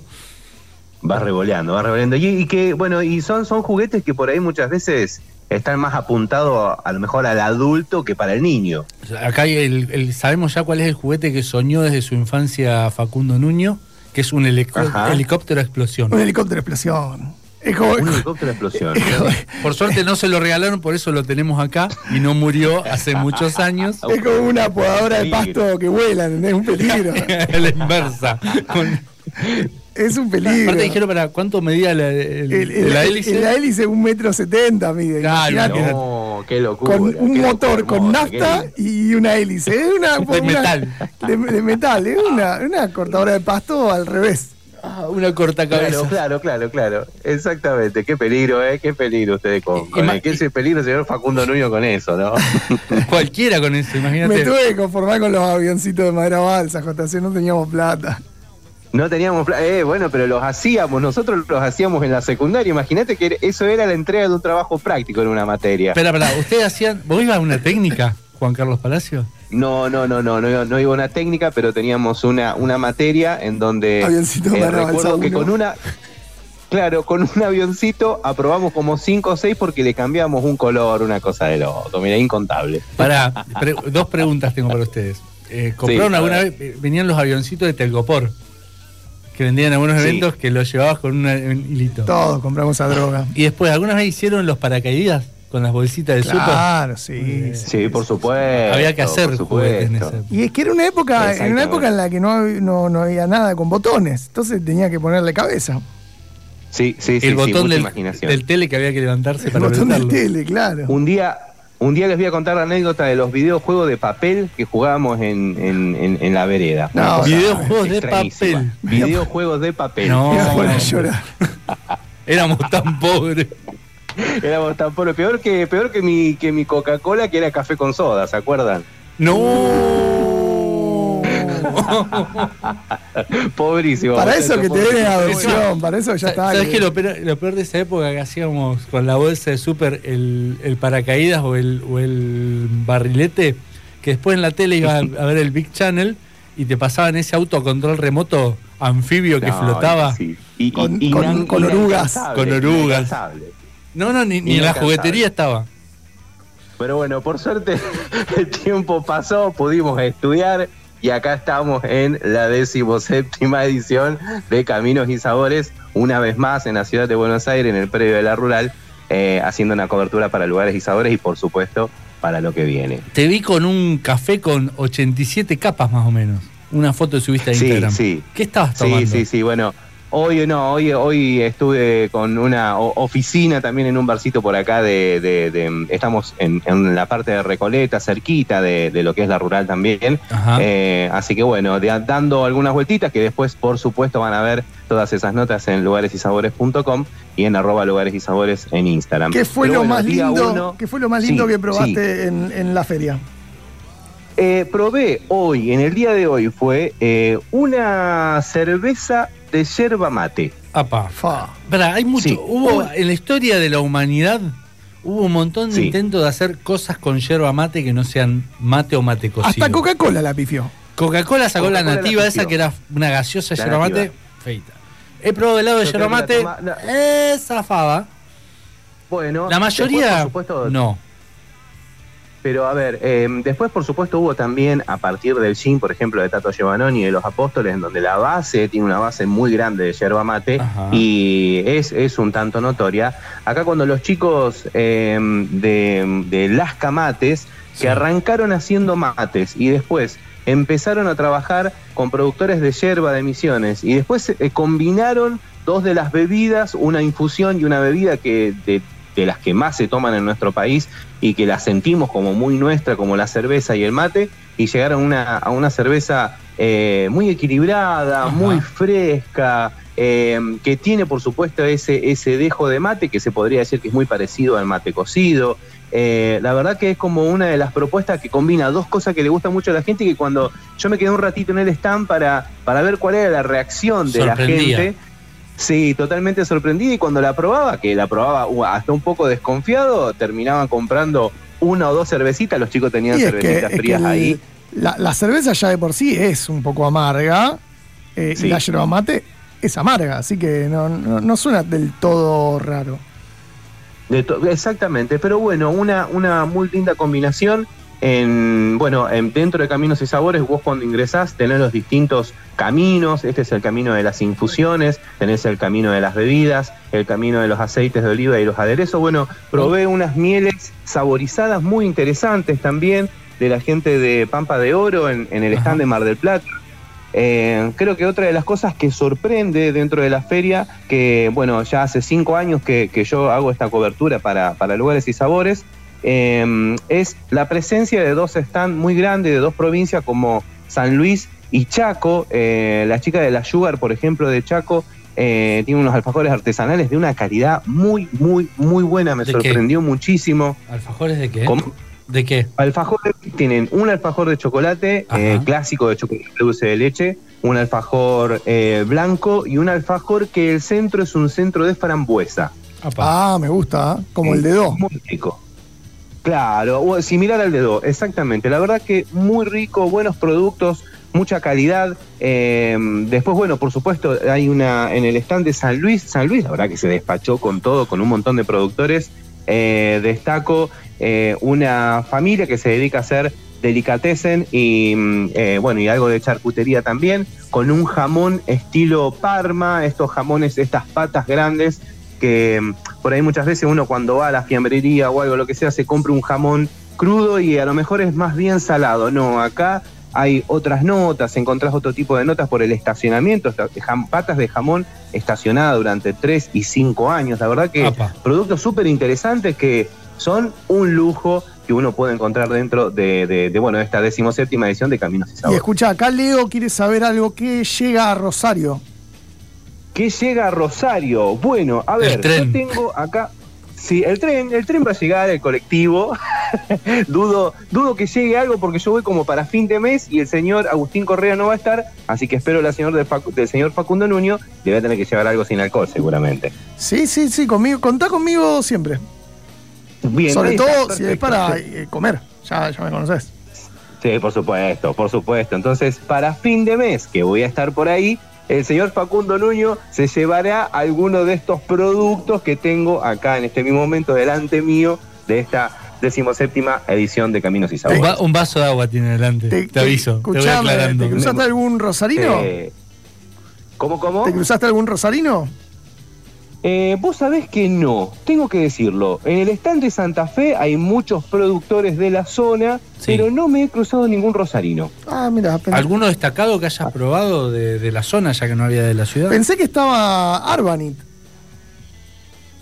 Vas revoleando, vas revoleando. Y, y que, bueno, y son, son juguetes que por ahí muchas veces están más apuntados a lo mejor al adulto que para el niño. Acá hay el, el- sabemos ya cuál es el juguete que soñó desde su infancia Facundo Nuño, que es un helico- Ajá. helicóptero a explosión. Un helicóptero explosión. Es como- Un helicóptero explosión. Por suerte no se lo regalaron, por eso lo tenemos acá y no murió hace muchos años. Es como una podadora de pasto que vuela. Es un peligro. la inversa. Con- Es un peligro. Aparte dijeron para cuánto medía la, el- El- el- la hélice. La hélice un metro setenta mide. Claro. No, qué locura. con un qué motor locura con nafta qué- y una hélice. Es una, De una- metal. De, de metal, es una, una cortadora de pasto al revés. Ah, una corta Claro, cabeza. claro, claro, claro. Exactamente. Qué peligro, ¿eh? Qué peligro ustedes con, con el- qué ese peligro señor Facundo Nuño con eso, ¿no? Cualquiera con eso, Me imagínate. tuve que conformar con los avioncitos de madera balsa, JC, no teníamos plata. No teníamos eh, bueno, pero los hacíamos, nosotros los hacíamos en la secundaria. Imagínate que eso era la entrega de un trabajo práctico en una materia. Espera, espera, ¿ustedes hacían. ¿Vos ibas a una técnica, Juan Carlos Palacio? No, no, no, no, no, no iba una técnica, pero teníamos una, una materia en donde Avioncito eh, recuerdo que uno. con una, claro, con un avioncito aprobamos como cinco o seis porque le cambiamos un color, una cosa de loco, mira, incontable. Pará, pre- dos preguntas tengo para ustedes. Eh, ¿Compraron Sí, a alguna vez? Venían los avioncitos de Telgopor, que vendían en algunos Sí. eventos que los llevabas con una- un hilito. Todos compramos esa droga. Y después, ¿alguna vez hicieron los paracaídas con las bolsitas de súper? Claro, sí. sí. Sí, por supuesto. Había que hacer juguetes en ese. Y es que era una época, en una época en la que no, no, no había nada con botones, entonces tenía que ponerle cabeza. Sí, sí, sí, el sí, botón mucha del, imaginación. del tele que había que levantarse El para botón del tele, claro. Un día, un día les voy a contar la anécdota de los videojuegos de papel que jugábamos en, en, en- en la vereda. No, videojuegos de papel. Videojuegos de papel. No. Era para llorar. Éramos tan pobres. Éramos tan pobres. Peor que, peor que mi, que mi Coca-Cola, que era café con soda, ¿se acuerdan? ¡No! Pobrísimo. Para eso que te den adopción, para eso ya está. ¿Sabes que-? Lo peor, lo peor de esa época que hacíamos con la bolsa de súper el, el paracaídas o el, o el barrilete, que después en la tele iba a, ver el Big Channel y te pasaban ese autocontrol remoto anfibio que No, flotaba. sí. Y- Con- y- con- orugas. Con orugas. No, no, ni, ni en la juguetería estaba. Pero bueno, por suerte el tiempo pasó, pudimos estudiar y acá estamos en la decimoséptima edición de Caminos y Sabores, una vez más en la ciudad de Buenos Aires, en el predio de la Rural, eh, haciendo una cobertura para lugares y sabores y por supuesto para lo que viene. Te vi con un café con 87 capas más o menos. Una foto subiste a Sí, Instagram. sí. ¿Qué estabas Sí, tomando? sí, sí, bueno. Hoy no, hoy, hoy estuve con una oficina también en un barcito por acá de, de- de- estamos en, en la parte de Recoleta, cerquita de, de lo que es la rural también. Ajá. Eh, así que bueno, de- dando algunas vueltitas que después por supuesto van a ver todas esas notas en lugaresysabores.com y en arroba lugares y sabores en Instagram. ¿Qué fue Pero lo bueno, más lindo? uno- ¿Qué fue lo más lindo Sí, que probaste sí. en, en la feria? Eh, probé hoy, en el día de hoy, fue eh, una cerveza de yerba mate. Apa. Fa. Pará, hay mucho. Sí. Hubo en la historia de la humanidad hubo un montón de Sí. intentos de hacer cosas con yerba mate que no sean mate o mate cocido. Hasta Coca-Cola la pifió. Coca-Cola sacó la nativa esa que era una gaseosa La yerba nativa. mate feita. He probado helado de yerba mate, toma- no. eh, zafaba. Bueno, La después, mayoría por supuesto, no. Pero a ver, eh, después por supuesto hubo también a partir del gin, por ejemplo, de Tato Giovannoni y de los Apóstoles, en donde la base tiene una base muy grande de yerba mate Ajá. y es, es un tanto notoria. Acá cuando los chicos eh, de, de Las Camates, Sí. que arrancaron haciendo mates y después empezaron a trabajar con productores de yerba de misiones y después eh, combinaron dos de las bebidas, una infusión y una bebida que de, de las que más se toman en nuestro país y que la sentimos como muy nuestra, como la cerveza y el mate, y llegaron a una, a una cerveza eh, muy equilibrada, Ajá. muy fresca, eh, que tiene por supuesto ese, ese dejo de mate que se podría decir que es muy parecido al mate cocido. Eh, la verdad que es como una de las propuestas que combina dos cosas que le gusta mucho a la gente y que cuando yo me quedé un ratito en el stand para, para ver cuál era la reacción de la gente, Sí, totalmente sorprendido y cuando la probaba, que la probaba uh, hasta un poco desconfiado, terminaban comprando una o dos cervecitas, los chicos tenían que, cervecitas es que frías el- ahí. la, la cerveza ya de por sí es un poco amarga eh, Sí. y la yerba mate es amarga, así que no, no, no suena del todo raro. De to- exactamente, pero bueno, una, una muy linda combinación en, bueno, en- dentro de Caminos y Sabores, vos cuando ingresás tenés los distintos caminos. Este es el camino de las infusiones, tenés el camino de las bebidas, el camino de los aceites de oliva y los aderezos. Bueno, probé unas mieles saborizadas muy interesantes también de la gente de Pampa de Oro en, en el stand de Mar del Plata. Eh, creo que otra de las cosas que sorprende dentro de la feria, que bueno, ya hace cinco años que, que yo hago esta cobertura para, para lugares y sabores, eh, es la presencia de dos stands muy grandes de dos provincias como San Luis y Chaco. Eh, la chica de la Sugar, por ejemplo, de Chaco, eh, tiene unos alfajores artesanales de una calidad muy, muy, muy buena. Me ¿De qué? sorprendió muchísimo. ¿Alfajores de qué? ¿Cómo? ¿De qué? Alfajores tienen un alfajor de chocolate eh, clásico de chocolate dulce de leche, un alfajor eh, blanco y un alfajor que el centro es un centro de frambuesa. Ah, me gusta, ¿eh? como el dedo. Muy rico. Claro, o similar al dedo, exactamente. La verdad que muy rico, buenos productos, mucha calidad. Eh, después, bueno, por supuesto, hay una en el stand de San Luis. San Luis, la verdad que se despachó con todo, con un montón de productores. Eh, destaco eh, una familia que se dedica a hacer delicatessen y mm, eh, bueno y algo de charcutería también con un jamón estilo Parma estos jamones estas patas grandes que mm, por ahí muchas veces uno cuando va a la fiambrería o algo lo que sea se compra un jamón crudo y a lo mejor es más bien salado no acá hay otras notas, encontrás otro tipo de notas por el estacionamiento, patas de jamón estacionada durante 3 y 5 años. La verdad que productos súper interesantes que son un lujo que uno puede encontrar dentro de, de- de, bueno, de esta decimoséptima edición de Caminos y Y Sabores. escucha, acá Leo quiere saber algo que llega a Rosario. ¿Qué llega a Rosario? Bueno, a ver, yo tengo acá. Sí, el tren, el tren va a llegar, el colectivo. dudo, dudo que llegue algo porque yo voy como para fin de mes y el señor Agustín Correa no va a estar, así que espero la señor del, Facu- del señor Facundo Nuño le va a tener que llevar algo sin alcohol seguramente. Sí, sí, sí, conmigo, contá conmigo siempre. Bien, Sobre está, todo si es para eh, comer. Ya, ya me conoces. Sí, por supuesto, por supuesto. Entonces, para fin de mes, que voy a estar por ahí, el señor Facundo Nuño se llevará alguno de estos productos que tengo acá en este mismo momento delante mío de esta decimoséptima edición de Caminos y Un, Sabores. va- un vaso de agua tiene delante. Te, aviso. Te voy Escuchame, aclarando. ¿te cruzaste algún rosarino? Eh, ¿Cómo, cómo? ¿Te cruzaste algún rosarino? Eh, Vos sabés que no, tengo que decirlo. En el stand de Santa Fe hay muchos productores de la zona, pero no me he cruzado ningún rosarino. Ah, mira, ¿Alguno destacado que hayas probado de, de la zona, ya que no había de la ciudad? pensé que estaba Arbanit.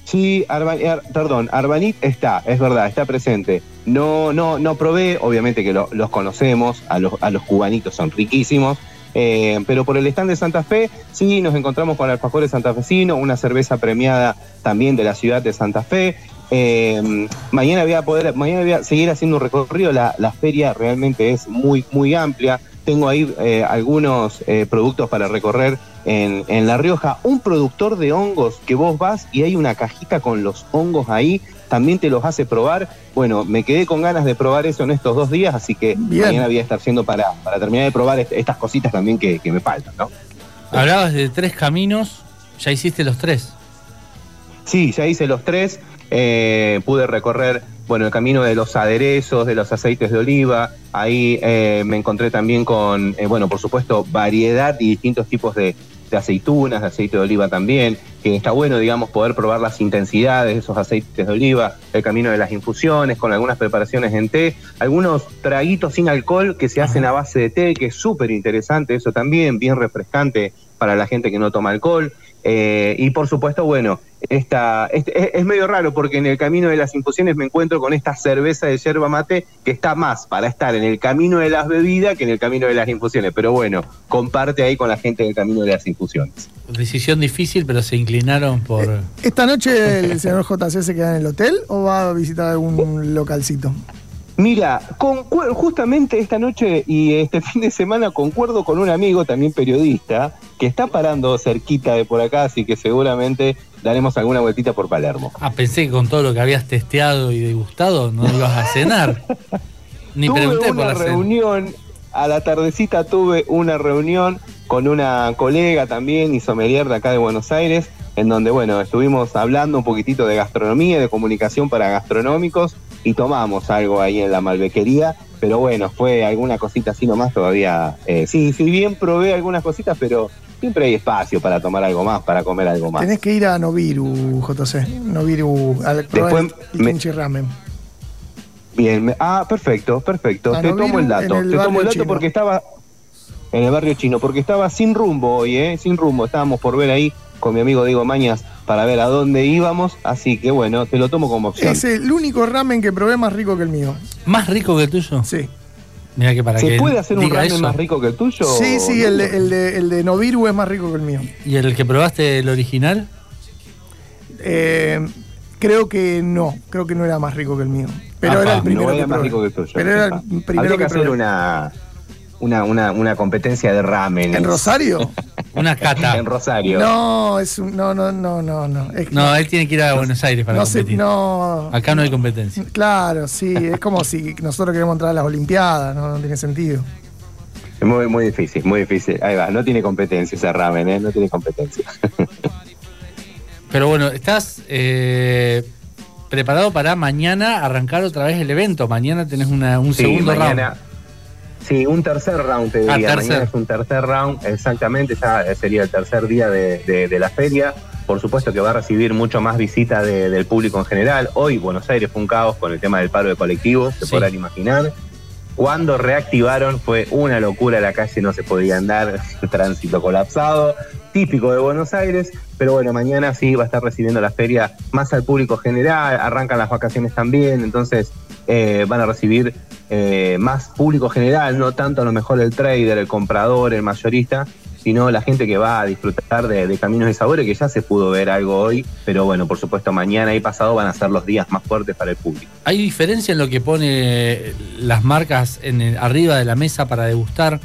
Sí, Arba- Ar- perdón, Arbanit está, es verdad, está presente. No, no, no probé, obviamente que lo- los conocemos, a los, a los cubanitos son riquísimos, eh, pero por el stand de Santa Fe, sí, nos encontramos con alfajores santafesinos, una cerveza premiada también de la ciudad de Santa Fe. Eh, mañana voy a poder, mañana voy a seguir haciendo un recorrido. La, la feria realmente es muy, muy amplia. Tengo ahí eh, algunos productos para recorrer en, en La Rioja. Un productor de hongos que vos vas y hay una cajita con los hongos ahí, también te los hace probar. Bueno, me quedé con ganas de probar eso en estos dos días, así que Bien. mañana voy a estar haciendo para, para terminar de probar est- estas cositas también que, que me faltan, ¿no? Hablabas de tres caminos, ya hiciste los tres. Sí, ya hice los tres. eh, pude recorrer, bueno, el camino de los aderezos, de los aceites de oliva. Ahí eh, me encontré también con, eh, bueno, por supuesto, variedad y distintos tipos de, de aceitunas, de aceite de oliva también. Que está bueno, digamos, poder probar las intensidades de esos aceites de oliva. El camino de las infusiones, con algunas preparaciones en té. Algunos traguitos sin alcohol que se hacen a base de té, que es súper interesante eso también, bien refrescante para la gente que no toma alcohol. Eh, y por supuesto, bueno, esta, este- es, es medio raro porque en el camino de las infusiones me encuentro con esta cerveza de yerba mate que está más para estar en el camino de las bebidas que en el camino de las infusiones. Pero bueno, comparte ahí con la gente del camino de las infusiones. Decisión difícil, pero se inclinaron por. ¿Esta noche el señor JC se queda en el hotel o va a visitar algún localcito? Mira, justamente esta noche y este fin de semana concuerdo con un amigo también periodista que está parando cerquita de por acá, así que seguramente daremos alguna vueltita por Palermo. Ah, pensé que con todo lo que habías testeado y degustado no ibas a cenar. Ni tuve pregunté por una la reunión, a la tardecita tuve una reunión con una colega también y sommelier de acá de Buenos Aires, en donde, bueno, estuvimos hablando un poquitito de gastronomía, de comunicación para gastronómicos y tomamos algo ahí en la malbequería pero bueno, fue alguna cosita así nomás todavía. Eh, sí, sí, bien probé algunas cositas, pero siempre hay espacio para tomar algo más, para comer algo más. Tenés que ir a Noviru, JC. Noviru, al el, el me- ramen. Bien, ah, perfecto, perfecto. A Te Noviru, tomo el dato. el Te tomo el dato chino. porque estaba en el barrio chino, porque estaba sin rumbo hoy, ¿eh? Sin rumbo. Estábamos por ver ahí con mi amigo Diego Mañas para ver a dónde íbamos, así que bueno, te lo tomo como opción. Es el único ramen que probé más rico que el mío. ¿Más rico que el tuyo? Sí. Mira que para ¿Se que puede hacer un ramen eso. más rico que el tuyo? Sí, sí, el de, el, de, el de Noviru es más rico que el mío. ¿Y el que probaste, el original? Eh, creo que no, creo que no era más rico que el mío. Pero Ajá, era el primero no que era más probé. rico que el tuyo. Pero era el primero Habría que que hacer probé. una, una, una, una competencia de ramen. ¿En Rosario? Una cata. en Rosario. No, es un, no, no, no, no, no. Es- No, él tiene que ir a Buenos Aires para no sé, competir. no. Acá no hay competencia. Claro, sí, es como si nosotros queremos entrar a las Olimpiadas, no, no tiene sentido. Es muy, muy difícil, muy difícil. Ahí va, no tiene competencia ese ramen, ¿eh? No tiene competencia. Pero bueno, estás eh, preparado para mañana arrancar otra vez el evento. Mañana tenés una, un Sí, segundo mañana- round. Sí, un tercer round te Ah, diría. Mañana es un tercer round, exactamente, ya sería el tercer día de, de- de la feria. Por supuesto que va a recibir mucho más visita de- del público en general. Hoy Buenos Aires fue un caos con el tema del paro de colectivos, se Sí. podrán imaginar. Cuando reactivaron fue una locura, la calle no se podía andar, tránsito colapsado, típico de Buenos Aires, pero bueno, mañana sí va a estar recibiendo la feria más al público general, arrancan las vacaciones también, entonces eh, van a recibir eh, más público general, no tanto a lo mejor el trader, el comprador, el mayorista, sino la gente que va a disfrutar de, de Caminos y Sabores, que ya se pudo ver algo hoy, pero bueno, por supuesto mañana y pasado van a ser los días más fuertes para el público. ¿Hay diferencia en lo que pone las marcas en el- arriba de la mesa para degustar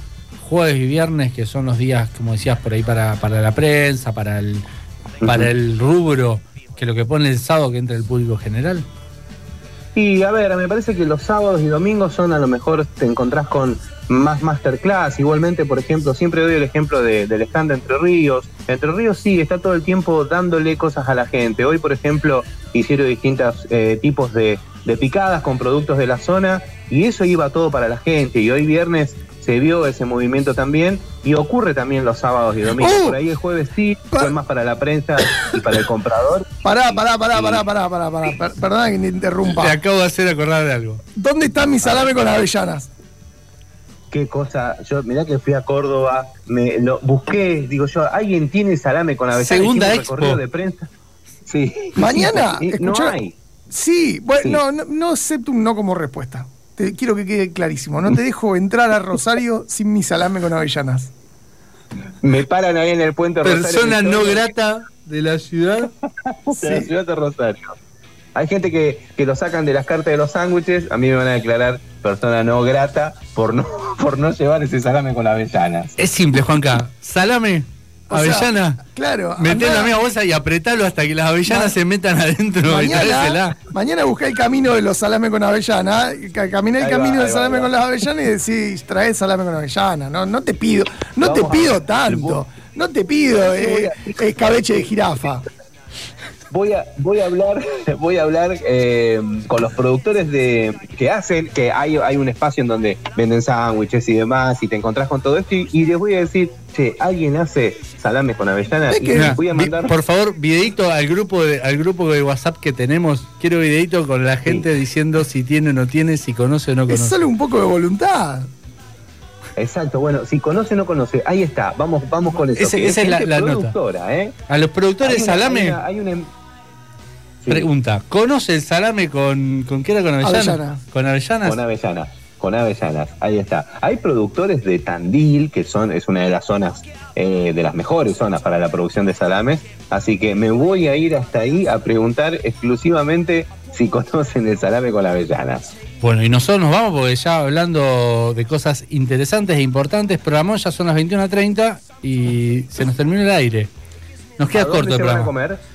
jueves y viernes, que son los días, como decías, por ahí para, para la prensa, para el, para el rubro, que lo que pone el sábado que entra el público general? Y a ver, me parece que los sábados y domingos son a lo mejor te encontrás con más masterclass. Igualmente, por ejemplo, siempre doy el ejemplo de- del stand de Entre Ríos. Entre Ríos sí, está todo el tiempo dándole cosas a la gente. Hoy, por ejemplo, hicieron distintos eh, tipos de, de picadas con productos de la zona y eso iba todo para la gente. Y hoy viernes se vio ese movimiento también y ocurre también los sábados y domingos. ¡Oh! Por ahí el jueves sí, fue más para la prensa y para el comprador. Pará, pará, pará, pará, pará, pará, pará. Per- Perdona que te interrumpa. Te acabo de hacer acordar de algo. ¿Dónde está mi salame con avellanas? Qué cosa, yo mirá que fui a Córdoba, me lo busqué, digo yo, ¿alguien tiene salame con avellanas? Segunda expo. recorrido de prensa. Sí. Mañana, Sí, no hay. Sí, bueno, Sí. No, no, no acepto un no como respuesta. Te, quiero que quede clarísimo. No te dejo entrar a Rosario sin mi salame con avellanas. Me paran ahí en el puente Rosario. Persona no grata de la ciudad. de la ciudad de Rosario. Hay gente que, que lo sacan de las cartas de los sándwiches, a mí me van a declarar persona no grata por no, por no llevar ese salame con avellanas. Es simple, Juanca. Salame, O sea, avellana. claro. Meté en la misma bolsa y apretalo hasta que las avellanas Ma- se metan adentro y Mañana, traésela. mañana buscá el camino de los salames con avellana, ca- caminá el Ahí va, camino del salame va. con las avellanas y decís, trae salame con avellana. No, no te pido, no Vamos te pido ver. tanto. No te pido eh, escabeche de jirafa. Voy a, voy a hablar, voy a hablar eh, con los productores de que hacen, que hay, hay un espacio en donde venden sándwiches y demás, y te encontrás con todo esto, y, y les voy a decir, che, alguien hace salame con avellana, Es y que- les voy a Vi- mandar. Por favor, videito al grupo de, al grupo de WhatsApp que tenemos. Quiero videito con la gente diciendo si tiene o no tiene, si conoce o no Es conoce. solo un poco de voluntad. Exacto, bueno, si conoce o no conoce, ahí está, vamos, vamos con eso. Ese- esa es la- la nota. productora, ¿eh? A los productores de Hay una- salame, hay una- hay una- em- Sí, pregunta, ¿conoce el salame con, con qué era con avellanas? Avellana. Con avellanas. Con avellanas, con avellanas, ahí está. Hay productores de Tandil, que son, es una de las zonas, eh, de las mejores zonas para la producción de salames, así que me voy a ir hasta ahí a preguntar exclusivamente si conocen el salame con avellanas. Bueno, y nosotros nos vamos porque ya hablando de cosas interesantes e importantes, programón ya son las 21.30 y se nos terminó el aire. Nos queda ¿A dónde corto el se van a programa. comer?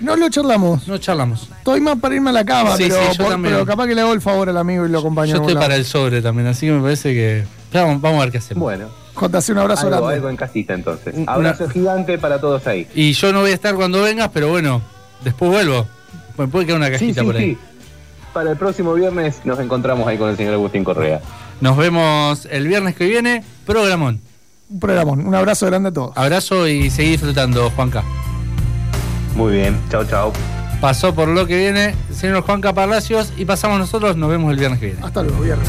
No lo charlamos. No charlamos. Estoy más para irme a la cama, Sí, pero, sí, yo por- también. pero capaz que le hago el favor al amigo y lo acompaño. Yo estoy para lado. el sobre también, así que me parece que. Vamos, vamos a ver qué hacemos. Bueno, JC, un abrazo algo, grande. algo en casita entonces. Una- Abrazo gigante para todos ahí. Y yo no voy a estar cuando vengas, pero bueno, después vuelvo. Me puede quedar una Sí, cajita sí, por ahí. sí. para el próximo viernes nos encontramos ahí con el señor Agustín Correa. Nos vemos el viernes que viene. Programón. Un programón. Un abrazo grande a todos. Abrazo y seguí disfrutando, Juanca. Muy bien, chao, chao. Pasó por lo que viene, señor Juanca Palacios, y pasamos nosotros. Nos vemos el viernes que viene. Hasta luego, viernes.